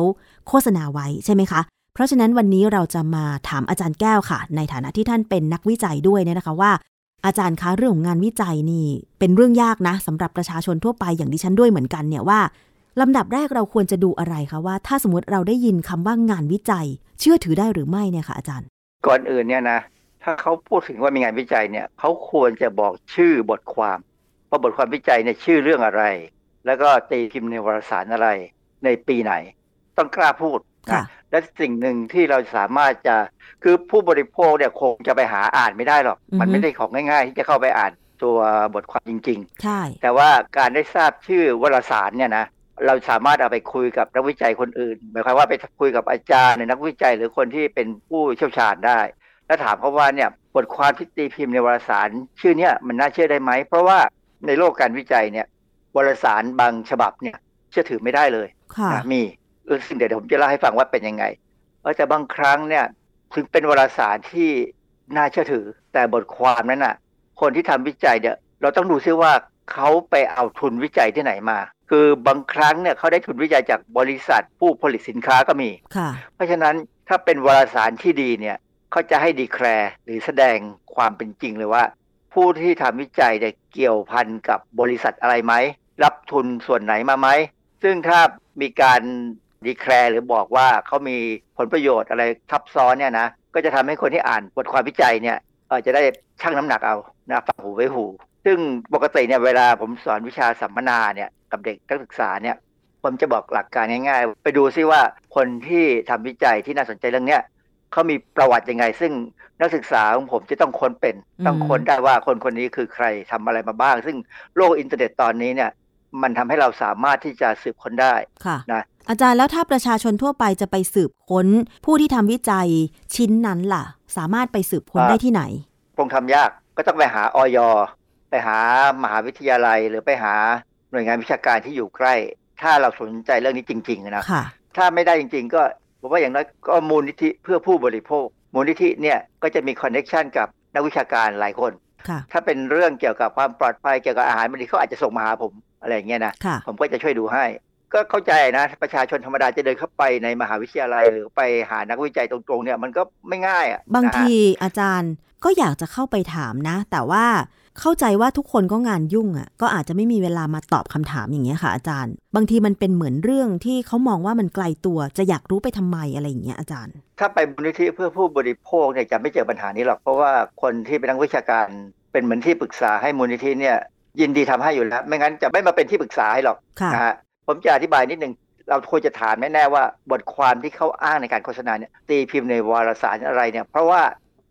โฆษณาไว้ใช่ไหมคะ เพราะฉะนั้นวันนี้เราจะมาถามอาจารย์แก้วค่ะ ในฐานะที่ท่านเป็นนักวิจัยด้วยเนี่ยนะคะว่าอาจารย์คะเรื่องของงานวิจัยนี่เป็นเรื่องยากนะสำหรับประชาชนทั่วไปอย่างดิฉันด้วยเหมือนกันเนี่ยว่าลำดับแรกเราควรจะดูอะไรคะว่า ถ้าสมมติเราได้ยินคำว่างานวิจัย เชื่อถือได้หรือไม่เนี่ยค่ะอาจารย์ ก่อนอื่นเนี่ยนะ ถ้าเขาพูดถึงว่ามีงานวิจัยเนี่ยเขาควรจะบอกชื่อบทความว่าบทความวิจัยเนี่ยชื่อเรื่องอะไร แล้วก็ตีพิมพ์ในวารสารอะไร ในปีไหน ต้องกล้าพูดค่ะนะและสิ่งหนึ่งที่เราสามารถจะคือผู้บริโภคเนี่ยคงจะไปหาอ่านไม่ได้หรอกอือฮึมันไม่ได้ของง่ายๆ ที่จะเข้าไปอ่านตัวบทความจริงๆใช่แต่ว่าการได้ทราบชื่อวารสารเนี่ยนะเราสามารถเอาไปคุยกับนักวิจัยคนอื่นหมายความว่าไปคุยกับอาจารย์หรือนักวิจัยหรือคนที่เป็นผู้เชี่ยวชาญได้ แล้วถามเขาว่าเนี่ยบทความที่ตีพิมพ์ในวารสารชื่อเนี่ยมันน่าเชื่อได้ไหม เพราะว่าในโลกการวิจัยเนี่ยวารสารบางฉบับเนี่ยเชื่อถือไม่ได้เลยค่ะนะมีเออซึ่งเดี๋ยวผมจะเล่าให้ฟังว่าเป็นยังไงเออแต่บางครั้งเนี่ยถึงเป็นวารสารที่น่าเชื่อถือ แต่บทความนั้นน่ะ คนที่ทำวิจัยเนี่ยเราต้องดูซิว่าเขาไปเอาทุนวิจัยที่ไหนมา คือบางครั้งเนี่ยเขาได้ทุนวิจัยจากบริษัทผู้ผลิตสินค้าก็มีค่ะเพราะฉะนั้นถ้าเป็นวารสารที่ดีเนี่ย เขาจะให้ดีแคลร์หรือแสดงความเป็นจริงเลยว่า ผู้ที่ทำวิจัยเนี่ยเกี่ยวพันกับบริษัทอะไรไหม รับทุนส่วนไหนมาไหม ซึ่งถ้ามีการดีแคลร์หรือบอกว่าเขามีผลประโยชน์อะไรทับซ้อนเนี่ยนะ ก็จะทำให้คนที่อ่านบทความวิจัยเนี่ยอ่อจะได้ชั่งน้ำหนักเอานะฟังหูไว้หู ซึ่งปกติเนี่ยเวลาผมสอนวิชาสัมมนาเนี่ยกับเด็กนักศึกษาเนี่ยผมจะบอกหลักการง่ายๆ ไปดูซิว่าคนที่ทำวิจัยที่น่าสนใจเรื่องเนี้ย เขามีประวัติยังไง ซึ่งนักศึกษาของผมจะต้องค้นเป็นต้องค้นได้ว่าคนคนนี้คือใครทำอะไรมาบ้าง ซึ่งโลกอินเทอร์เน็ตตอนนี้เนี่ย มันทำให้เราสามารถที่จะสืบค้นได้ค่ะนะอาจารย์แล้วถ้าประชาชนทั่วไปจะไปสืบค้น ผู้ที่ทำวิจัยชิ้นนั้นล่ะ สามารถไปสืบค้นอ่าได้ที่ไหนคงทำยากก็ต้องไปหาออยไปหามหาวิทยาลัยหรือไปหาหน่วยงานวิชาการที่อยู่ใกล้ ถ้าเราสนใจเรื่องนี้จริง ๆ นะค่ะถ้าไม่ได้จริง ๆ ก็ ผมว่าอย่างน้อยก็มูลนิธิเพื่อผู้บริโภค มูลนิธิเนี่ยก็จะมี connection กับนักวิชาการหลายคนค่ะถ้าเป็นเรื่องเกี่ยวกับความปลอดภัยเกี่ยวกับอาหารบางทีเขาอาจจะส่งมาหาผมอะไรอย่างเงี้ยนะค่ะผมก็จะช่วยดูให้ ก็เข้าใจนะประชาชนธรรมดาจะเดินเข้าไปในมหาวิทยาลัยหรือไปหานักวิจัยตรงๆเนี่ยมันก็ไม่ง่ายอะบางนะฮะทีอาจารย์ก็อยากจะเข้าไปถามนะ แต่ว่า เข้าใจว่าทุกคนก็งานยุ่งอะ่ะก็อาจจะไม่มีเวลามาตอบคำถามอย่างเงี้ยค่ะ อาจารย์ บางทีมันเป็นเหมือนเรื่องที่เขามองว่ามันไกลตัวจะอยากรู้ไปทำไมอะไรอย่างเงี้ยอาจารย์ ถ้าไปมูลนิธิเพื่อผู้บริโภคเนี่ยจะไม่เจอปัญหานี้หรอกเพราะว่าคนที่เป็นนักวิชาการเป็นเหมือนที่ปรึกษาให้มูลนิธิเนี่ยยินดีทำให้อยู่แล้ว ไม่งั้นจะไม่มาเป็นที่ปรึกษาให้หรอกค่ะนะฮะผมจะอธิบายนิดนึงเราควรจะถามแน่ๆว่าบทความที่เขาอ้างในการโฆษณาเนี่ยตีพิมพ์ในวารสารอะไรเนี่ยเพราะว่า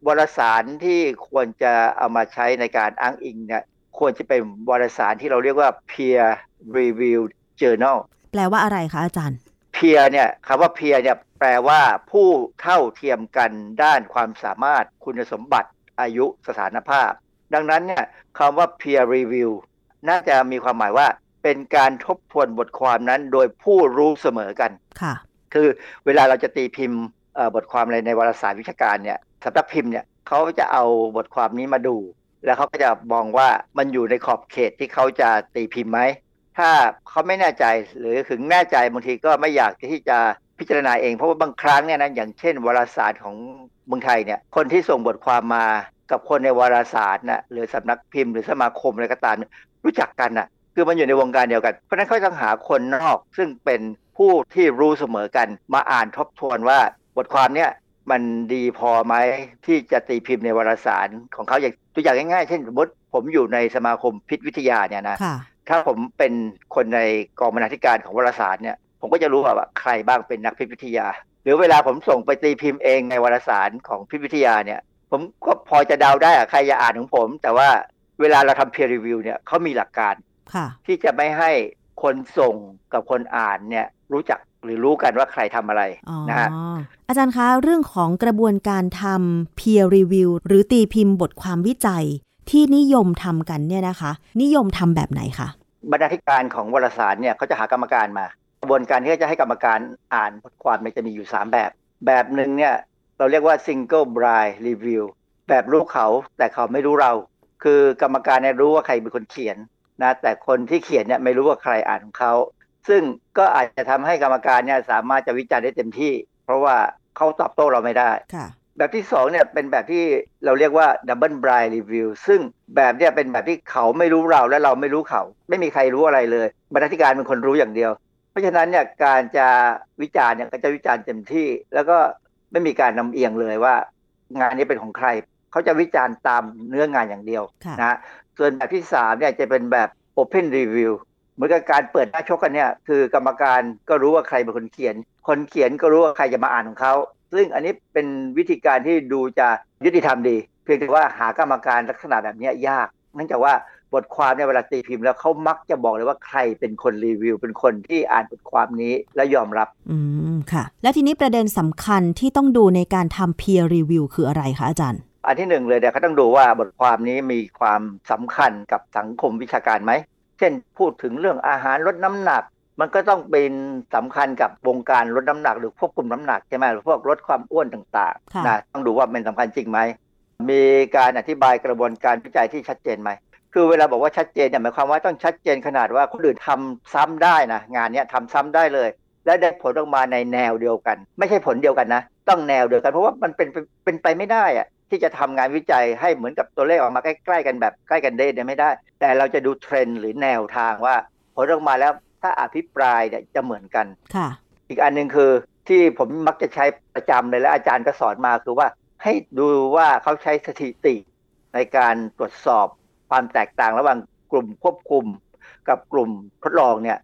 วารสารที่ควรจะเอามาใช้ในการอ้างอิงเนี่ยควรจะเป็นวารสารที่เราเรียกว่า peer reviewed journal แปลว่าอะไรคะอาจารย์เพียเนี่ยคำว่าเพียเนี่ยแปลว่าผู้เท่าเทียมกันด้านความสามารถคุณสมบัติอายุสถานภาพ ดังนั้นเนี่ยคำว่า peer review น่าจะมีความหมายว่าเป็นการทบทวนบทความนั้นโดยผู้รู้เสมอกันค่ะ คือเวลาเราจะตีพิมพ์เอ่อบทความอะไรในวารสารวิชาการเนี่ย สำนักพิมพ์เนี่ยเขาจะเอาบทความนี้มาดู แล้วเขาก็จะมองว่ามันอยู่ในขอบเขตที่เขาจะตีพิมพ์ไหมถ้าเขาไม่แน่ใจหรือถึงแน่ใจบางทีก็ไม่อยากที่จะพิจารณาเองเพราะว่าบางครั้งเนี่ยนะอย่างเช่น วารสารของเมืองไทยเนี่ยคนที่ส่งบทความมากับคนในวารสารนะหรือสำนักพิมพ์หรือสมาคมอะไรก็ตามรู้จักกันน่ะคือมันอยู่ในวงการเดียวกันเพราะฉะนั้นเขาต้องหาคนนอกซึ่งเป็นผู้ที่รู้เสมอกันมาอ่านทบทวนว่าบทความเนี่ย มันดีพอไหมที่จะตีพิมพ์ในวารสารของเขาอย่างตัวอย่างง่ายๆ เช่น สมมติผมอยู่ในสมาคมพิษวิทยาเนี่ยนะค่ะถ้าผมเป็นคนในกองบรรณาธิการของวารสารเนี่ย ผมก็จะรู้ว่าใครบ้างเป็นนักพิษวิทยา หรือเวลาผมส่งไปตีพิมพ์เองในวารสารของพิษวิทยาเนี่ย ผมก็พอจะเดาได้อะใครจะอ่านของผม แต่ว่าเวลาเราทำ peer review เนี่ยเขามีหลักการค่ะที่จะไม่ให้คนส่งกับคนอ่านเนี่ยรู้จัก หรือรู้กันว่าใครทำอะไรอ๋อนะฮะอาจารย์คะเรื่องของกระบวนการทำ peer review หรือตีพิมพ์บทความวิจัยที่นิยมทำกันเนี่ยนะคะ นิยมทำแบบไหนคะบรรณาธิการของวารสารเนี่ยเขาจะหากรรมการมา กระบวนการที่เขาจะให้กรรมการอ่านบทความมันจะมีอยู่ 3 แบบ แบบหนึ่งเนี่ยเราเรียกว่า single blind review แบบรู้เขาแต่เขาไม่รู้เรา คือกรรมการเนี่ยรู้ว่าใครเป็นคนเขียนนะแต่คนที่เขียนเนี่ยไม่รู้ว่าใครอ่านของเขา ซึ่งก็อาจจะทำให้กรรมการเนี่ยสามารถจะวิจารณ์ได้เต็มที่ เพราะว่าเขาตอบโต้เราไม่ได้ค่ะแบบที่สองเนี่ยเป็นแบบที่เราเรียกว่า double blind review ซึ่งแบบเนี่ยเป็นแบบที่เขาไม่รู้เราและเราไม่รู้เขา ไม่มีใครรู้อะไรเลยบรรณาธิการเป็นคนรู้อย่างเดียว เพราะฉะนั้นเนี่ยการจะวิจารณ์เนี่ยก็จะวิจารณ์เต็มที่ แล้วก็ไม่มีการนำเอียงเลยว่า งานนี้เป็นของใคร เขาจะวิจารณ์ตามเนื้องานอย่างเดียวค่ะนะส่วนแบบที่สามเนี่ยจะเป็นแบบ open review เหมือนกับการเปิดหน้าชกกันเนี่ยคือกรรมการก็รู้ว่าใครเป็นคนเขียน คนเขียนก็รู้ว่าใครจะมาอ่านของเขาซึ่งอันนี้เป็นวิธีการที่ดูจะยุติธรรมดี เพียงแต่ว่าหากรรมการลักษณะแบบเนี้ยยากเนื่องจากว่าบทความเนี่ยเวลาตีพิมพ์แล้วเขามักจะบอกเลยว่าใครเป็นคนรีวิว เป็นคนที่อ่านบทความนี้และยอมรับ อืมค่ะ แล้วทีนี้ประเด็นสำคัญที่ต้องดูในการทำ peer review คืออะไรคะอาจารย์ อันที่หนึ่งเลยเนี่ยเขาต้องดูว่าบทความนี้มีความสำคัญกับสังคมวิชาการไหม เช่นพูดถึงเรื่องอาหารลดน้ำหนัก มันก็ต้องเป็นสำคัญกับวงการลดน้ำหนัก หรือควบคุมน้ำหนักใช่ไหมหรือพวกลดความอ้วนต่างค่ะๆนะต้องดูว่าเป็นสำคัญจริงไหมมีการอธิบายกระบวนการวิจัยที่ชัดเจนไหมคือเวลาบอกว่าชัดเจนเนี่ยหมายความว่าต้องชัดเจนขนาดว่าคนอื่นทำซ้ำได้นะงานเนี้ยทำซ้ำได้เลย และได้ผลออกมาในแนวเดียวกัน ไม่ใช่ผลเดียวกันนะ ต้องแนวเดียวกันเพราะว่ามันเป็นเป็นเป็นไปไม่ได้อะ ที่จะทำงานวิจัยให้เหมือนกับตัวเลขออกมาใกล้ ๆ กันแบบใกล้กันได้เนี่ยไม่ได้ แต่เราจะดูเทรนด์หรือแนวทางว่าผลออกมาแล้วถ้าอภิปรายเนี่ยจะเหมือนกันค่ะ อีกอันหนึ่งคือที่ผมมักจะใช้ประจำเลยและอาจารย์ก็สอนมาคือว่าให้ดูว่าเขาใช้สถิติในการตรวจสอบความแตกต่างระหว่างกลุ่มควบคุม กับกลุ่มทดลองเนี่ย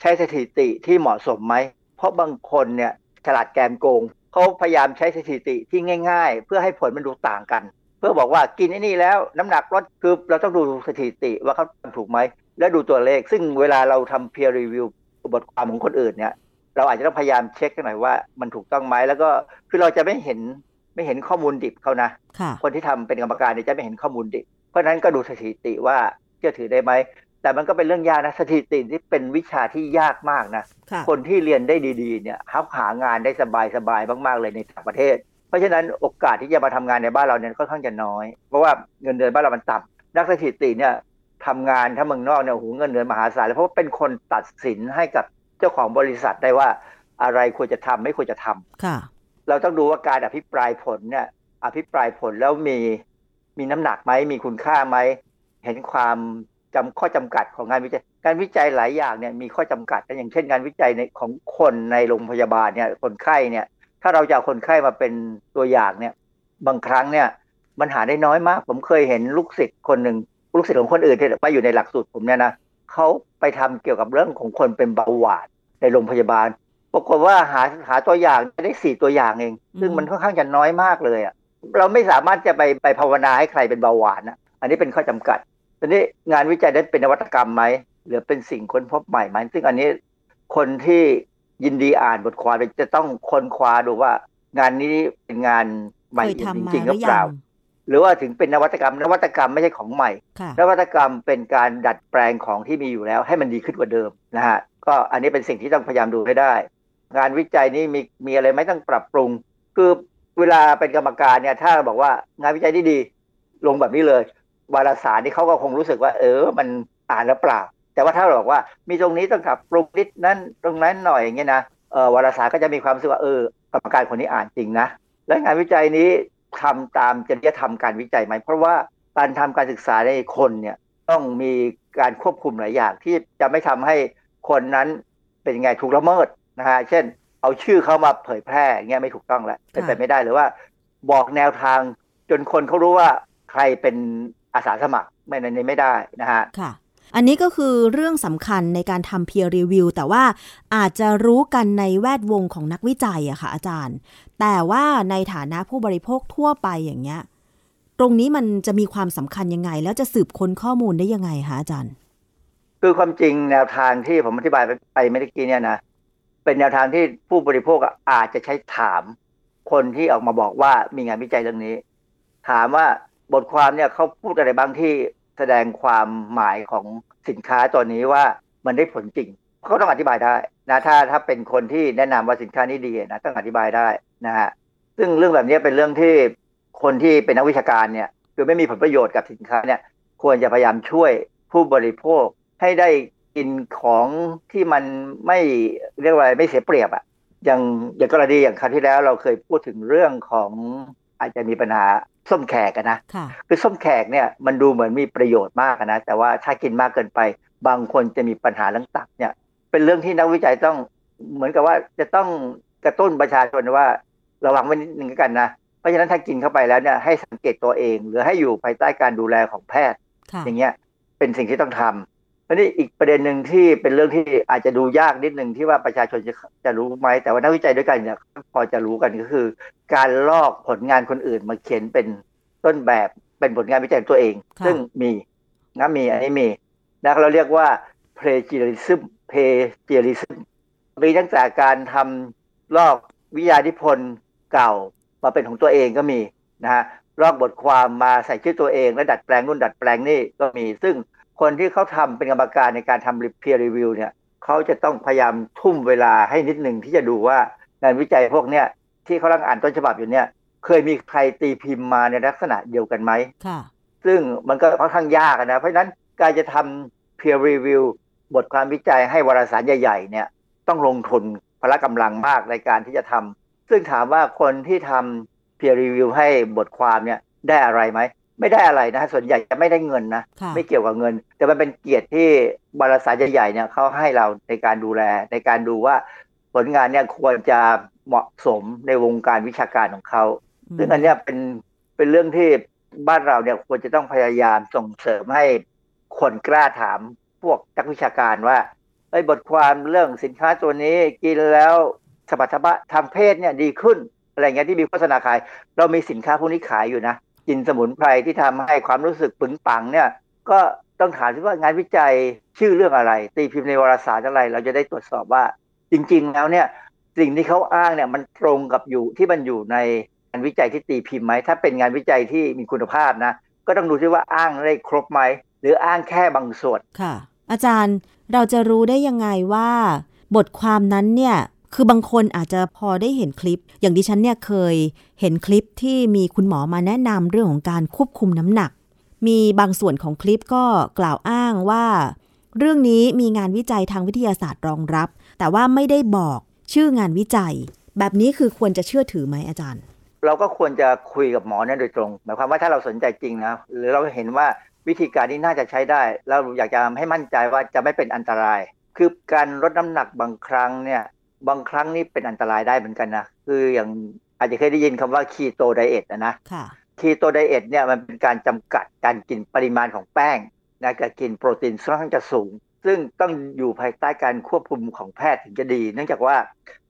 ใช้สถิติที่เหมาะสมไหม เพราะบางคนเนี่ยฉลาดแกมโกง เขาพยายามใช้สถิติที่ง่าย ๆ เพื่อให้ผลมันดูต่างกัน เพื่อบอกว่ากินไอ้นี่แล้วน้ำหนักลดคือเราต้องดูสถิติว่าเขาทำถูกไหม และดูตัวเลข ซึ่งเวลาเราทำ peer review บทความของคนอื่นเนี่ย เราอาจจะต้องพยายามเช็คกันหน่อยว่ามันถูกต้องไหมแล้วก็คือเราจะไม่เห็นไม่เห็นข้อมูลดิบเขานะค่ะคนที่ทำเป็นกรรมการเนี่ยจะไม่เห็นข้อมูลดิบ เพราะฉะนั้นก็ดูสถิติว่าเชื่อถือได้ไหม แต่มันก็เป็นเรื่องยากนะสถิติที่เป็นวิชาที่ยากมากนะค่ะคนที่เรียนได้ดีๆเนี่ยหาหางานได้สบายๆมากๆเลยในต่างประเทศ เพราะฉะนั้นโอกาสที่จะมาทำงานในบ้านเราเนี่ยค่อนข้างจะน้อย เพราะว่าเงินเดือนบ้านเรามันต่ำนักสถิติเนี่ยทำงานถ้าเมืองนอกเนี่ยโอ้โหเงินเดือนมหาศาลเลยเพราะว่าเป็นคนตัดสินให้กับเจ้าของบริษัทได้ว่าอะไรควรจะทำไม่ควรจะทำค่ะ เราต้องดูว่าการอภิปรายผลเนี่ย อภิปรายผลแล้วมีมีน้ำหนักไหมมีคุณค่าไหมเห็นความ จำข้อจำกัดของงานวิจัย การวิจัยหลายอย่างเนี่ยมีข้อจำกัดนะอย่างเช่นงานวิจัยในของคนในโรงพยาบาลเนี่ยคนไข้เนี่ยถ้าเราจะเอาคนไข้มาเป็นตัวอย่างเนี่ยบางครั้งเนี่ยมันหาได้น้อยมาก ผมเคยเห็นลูกศิษย์คนหนึ่งลูกศิษย์ของคนอื่นที่มาอยู่ในหลักสูตรผมเนี่ยนะเขาไปทำเกี่ยวกับเรื่องของคนเป็นเบาหวานในโรงพยาบาลปรากฏว่าหาหาตัวอย่างได้สี่ตัวอย่างเอง ซึ่งมันค่อนข้างจะน้อยมากเลยอะเราไม่สามารถจะไปไปภาวนาให้ใครเป็นเบาหวานนะอันนี้เป็นข้อจำกัด ทีนี้งานวิจัยนั้นเป็นนวัตกรรมไหมหรือเป็นสิ่งค้นพบใหม่ไหมซึ่งอันนี้คนที่ยินดีอ่านบทความจะต้องค้นคว้าดูว่า งานนี้เป็นงานใหม่เคยทำจมาริงๆหหรืรืออยัเปล่างหรือว่าถึงเป็นนวัตกรรมนวัตกรรมไม่ใช่ของใหม่ค่ะนวัตกรรมเป็นการดัดแปลงของที่มีอยู่แล้ว ให้มันดีขึ้นกว่าเดิมนะฮะก็อันนี้เป็นสิ่งที่ต้องพยายามดูให้ได้ งานวิจัยนี้มีมีอะไรไหม่ต้องปรับปรุง คือเวลาเป็นกรรมการเนี่ยถ้าบอกว่างานวิจัยที่ดี ลงแบบนี้เลย วารสารนี่เขาก็คงรู้สึกว่า เออ มันอ่านแล้วเปล่า แต่ว่าถ้าเราบอกว่ามีตรงนี้ต้องปรับปรุงนิดนั้นตรงนั้นหน่อยอย่างเงี้ยนะเออวารสารก็จะมีความรู้สึกว่าเออกรรมการคนนี้อ่านจริงนะและงานวิจัยนี้ทำตามจริยธรรมการวิจัยไหมเพราะว่าการทำการศึกษาในคนเนี่ยต้องมีการควบคุมหลายอย่างที่จะไม่ทำให้คนนั้นเป็นไงถูกละเมิดนะฮะเช่น เอาชื่อเขามาเผยแพร่เงี้ยไม่ถูกต้องแล้วเป็นไปไม่ได้หรือว่า บอกแนวทางจนคนเขารู้ว่าใครเป็น อาสาสมัครไม่ในนี้ไม่ได้นะฮะค่ะ อันนี้ก็คือเรื่องสำคัญในการทำ peer review แต่ว่าอาจจะรู้กันในแวดวงของนักวิจัยอะค่ะอาจารย์ แต่ว่าในฐานะผู้บริโภคทั่วไปอย่างเงี้ยตรงนี้มันจะมีความสำคัญยังไง แล้วจะสืบค้นข้อมูลได้ยังไงคะอาจารย์ คือความจริงแนวทางที่ผมอธิบายไปไปเมื่อกี้เนี่ยนะเป็นแนวทางที่ผู้บริโภคอะอาจจะใช้ถาม คนที่ออกมาบอกว่ามีงานวิจัยเรื่องนี้ ถามว่า บทความเนี่ยเขาพูดอะไรบ้างที่แสดงความหมายของสินค้าตัวนี้ว่ามันได้ผลจริงเขาต้องอธิบายได้นะถ้าถ้าเป็นคนที่แนะนำว่าสินค้านี้ดีนะต้องอธิบายได้นะฮะซึ่งเรื่องแบบนี้เป็นเรื่องที่คนที่เป็นนักวิชาการเนี่ยคือไม่มีผลประโยชน์กับสินค้าเนี่ยควรจะพยายามช่วยผู้บริโภคให้ได้กินของที่มันไม่เรียกว่าไม่เสียเปรียบอะอย่างอย่างกรณีอย่างคราวที่แล้วเราเคยพูดถึงเรื่องของ อาจจะมีปัญหาส้มแขกอะนะค่ะคือส้มแขกเนี่ยมันดูเหมือนมีประโยชน์มากอะนะแต่ว่าถ้ากินมากเกินไป บางคนจะมีปัญหาเรื่องตับเนี่ยเป็นเรื่องที่นักวิจัยต้องเหมือนกับว่าจะต้องกระตุ้นประชาชนว่าระวังไว้นิดนึงแล้วกันนะเพราะฉะนั้นถ้ากินเข้าไปแล้วเนี่ยให้สังเกตตัวเอง หรือให้อยู่ภายใต้การดูแลของแพทย์ค่ะอย่างเงี้ยเป็นสิ่งที่ต้องทำ แล้วนี่อีกประเด็นหนึ่งที่เป็นเรื่องที่อาจจะดูยากนิดหนึ่งที่ว่าประชาชนจะจะรู้ไหม แต่ว่านักวิจัยด้วยกันเนี่ยพอจะรู้กันก็คือ การลอกผลงานคนอื่นมาเขียนเป็นต้นแบบเป็นผลงานวิจัยของตัวเองค่ะซึ่งมีนะมีอันนี้มีนะเราเรียกว่า plagiarism plagiarism มีตั้งแต่การทำลอกวิทยานิพนธ์เก่ามาเป็นของตัวเองก็มีนะฮะลอกบทความมาใส่ชื่อตัวเอง แล้วดัดแปลงนู่นดัดแปลงนี่ก็มีซึ่ง คนที่เขาทำเป็นกรรมการในการทำ peer review เนี่ยเขาจะต้องพยายามทุ่มเวลาให้นิดหนึ่งที่จะดูว่างานวิจัยพวกเนี้ยที่เขากำลังอ่านต้นฉบับอยู่เนี่ยเคยมีใครตีพิมพ์มาในลักษณะเดียวกันไหมค่ะซึ่งมันก็ค่อนข้างยากอะนะ เพราะฉะนั้นการจะทำ peer review บทความวิจัยให้วารสารใหญ่ๆเนี่ยต้องลงทุนพละกำลังมากในการที่จะทำซึ่งถามว่าคนที่ทำ peer review ให้บทความเนี่ยได้อะไรไหม ไม่ได้อะไรนะ ส่วนใหญ่จะไม่ได้เงินนะค่ะไม่เกี่ยวกับเงิน แต่มันเป็นเกียรติที่บริษัทใหญ่ๆเนี่ยเขาให้เราในการดูแล ในการดูว่าผลงานเนี่ยควรจะเหมาะสมในวงการวิชาการของเขาซึ่งอันเนี้ยเป็นเป็นเรื่องที่บ้านเราเนี่ยควรจะต้องพยายามส่งเสริมให้คนกล้าถามพวกนักวิชาการว่าไอ้บทความเรื่องสินค้าตัวนี้กินแล้วสมรรถภาพทางเพศเนี่ยดีขึ้นอะไรเงี้ยที่มีโฆษณาขาย เรามีสินค้าพวกนี้ขายอยู่นะ กินสมุนไพรที่ทำให้ความรู้สึกปึงปังเนี่ย ก็ต้องถามว่างานวิจัยชื่อเรื่องอะไร ตีพิมพ์ในวารสารอะไร เราจะได้ตรวจสอบว่า จริง ๆ แล้วเนี่ยสิ่งที่เขาอ้างเนี่ยมันตรงกับอยู่ที่มันอยู่ในงานวิจัยที่ตีพิมพ์ไหมถ้าเป็นงานวิจัยที่มีคุณภาพนะก็ต้องดูที่ว่าอ้างได้ครบไหมหรืออ้างแค่บางส่วนค่ะ อาจารย์เราจะรู้ได้ยังไงว่า บทความนั้นเนี่ย คือบางคนอาจจะพอได้เห็นคลิป อย่างดิฉันเนี่ยเคยเห็นคลิปที่มีคุณหมอมาแนะนำเรื่องของการควบคุมน้ำหนัก มีบางส่วนของคลิปก็กล่าวอ้างว่า เรื่องนี้มีงานวิจัยทางวิทยาศาสตร์รองรับ แต่ว่าไม่ได้บอกชื่องานวิจัย แบบนี้คือควรจะเชื่อถือไหมอาจารย์ เราก็ควรจะคุยกับหมอเนี่ยโดยตรง หมายความว่าถ้าเราสนใจจริงนะหรือเราเห็นว่าวิธีการนี้น่าจะใช้ได้ เราอยากจะให้มั่นใจว่าจะไม่เป็นอันตราย คือการลดน้ำหนักบางครั้งเนี่ย บางครั้งนี่เป็นอันตรายได้เหมือนกันนะ คืออย่างอาจจะเคยได้ยินคำว่าคีโตไดเอทนะนะคีโตไดเอทเนี่ยมันเป็นการจำกัดการกินปริมาณของแป้งนะการกินโปรตีนค่อนข้างจะสูง ซึ่งต้องอยู่ภายใต้การควบคุมของแพทย์ถึงจะดี เนื่องจากว่า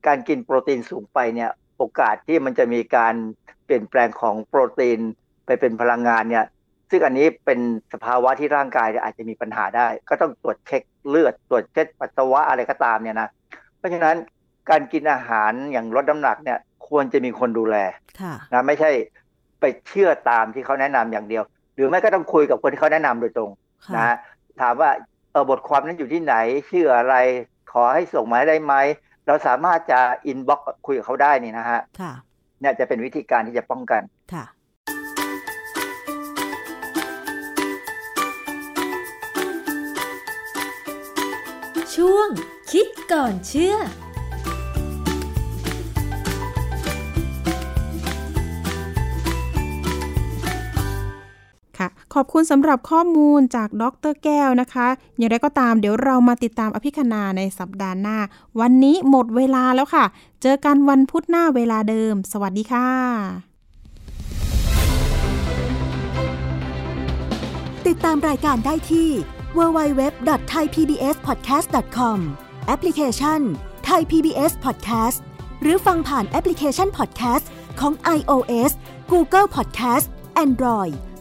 การกินโปรตีนสูงไปเนี่ยโอกาสที่มันจะมีการเปลี่ยนแปลงของโปรตีนไปเป็นพลังงานเนี่ยซึ่งอันนี้เป็นสภาวะที่ร่างกายอาจจะมีปัญหาได้ ก็ต้องตรวจเช็คเลือดตรวจเช็คปัสสาวะอะไรก็ตามเนี่ยนะเพราะฉะนั้น การกินอาหารอย่างลดน้ำหนักเนี่ย ควรจะมีคนดูแลนะไม่ใช่ไปเชื่อตามที่เขาแนะนำอย่างเดียว หรือไม่ก็ต้องคุยกับคนที่เขาแนะนำโดยตรงนะถามว่าเออบทความนั้นอยู่ที่ไหน ชื่ออะไรขอให้ส่งมาได้ไหม เราสามารถจะอินบ็อกคุยกับเขาได้นี่นะฮะเนี่ยจะเป็นวิธีการที่จะป้องกันค่ะช่วงคิดก่อนเชื่อ ขอบคุณสำหรับข้อมูลจากดรแก้วนะคะ อย่างไรก็ตามเดี๋ยวเรามาติดตามอภิคณาในสัปดาห์หน้า วันนี้หมดเวลาแล้วค่ะ เจอกันวันพุธหน้าเวลาเดิม สวัสดีค่ะ ติดตามรายการได้ที่ www.thaipbspodcast.com แอปพลิเคชัน Thai PBS Podcast หรือฟังผ่านแอปพลิเคชัน Podcast ของ iOS Google Podcast Android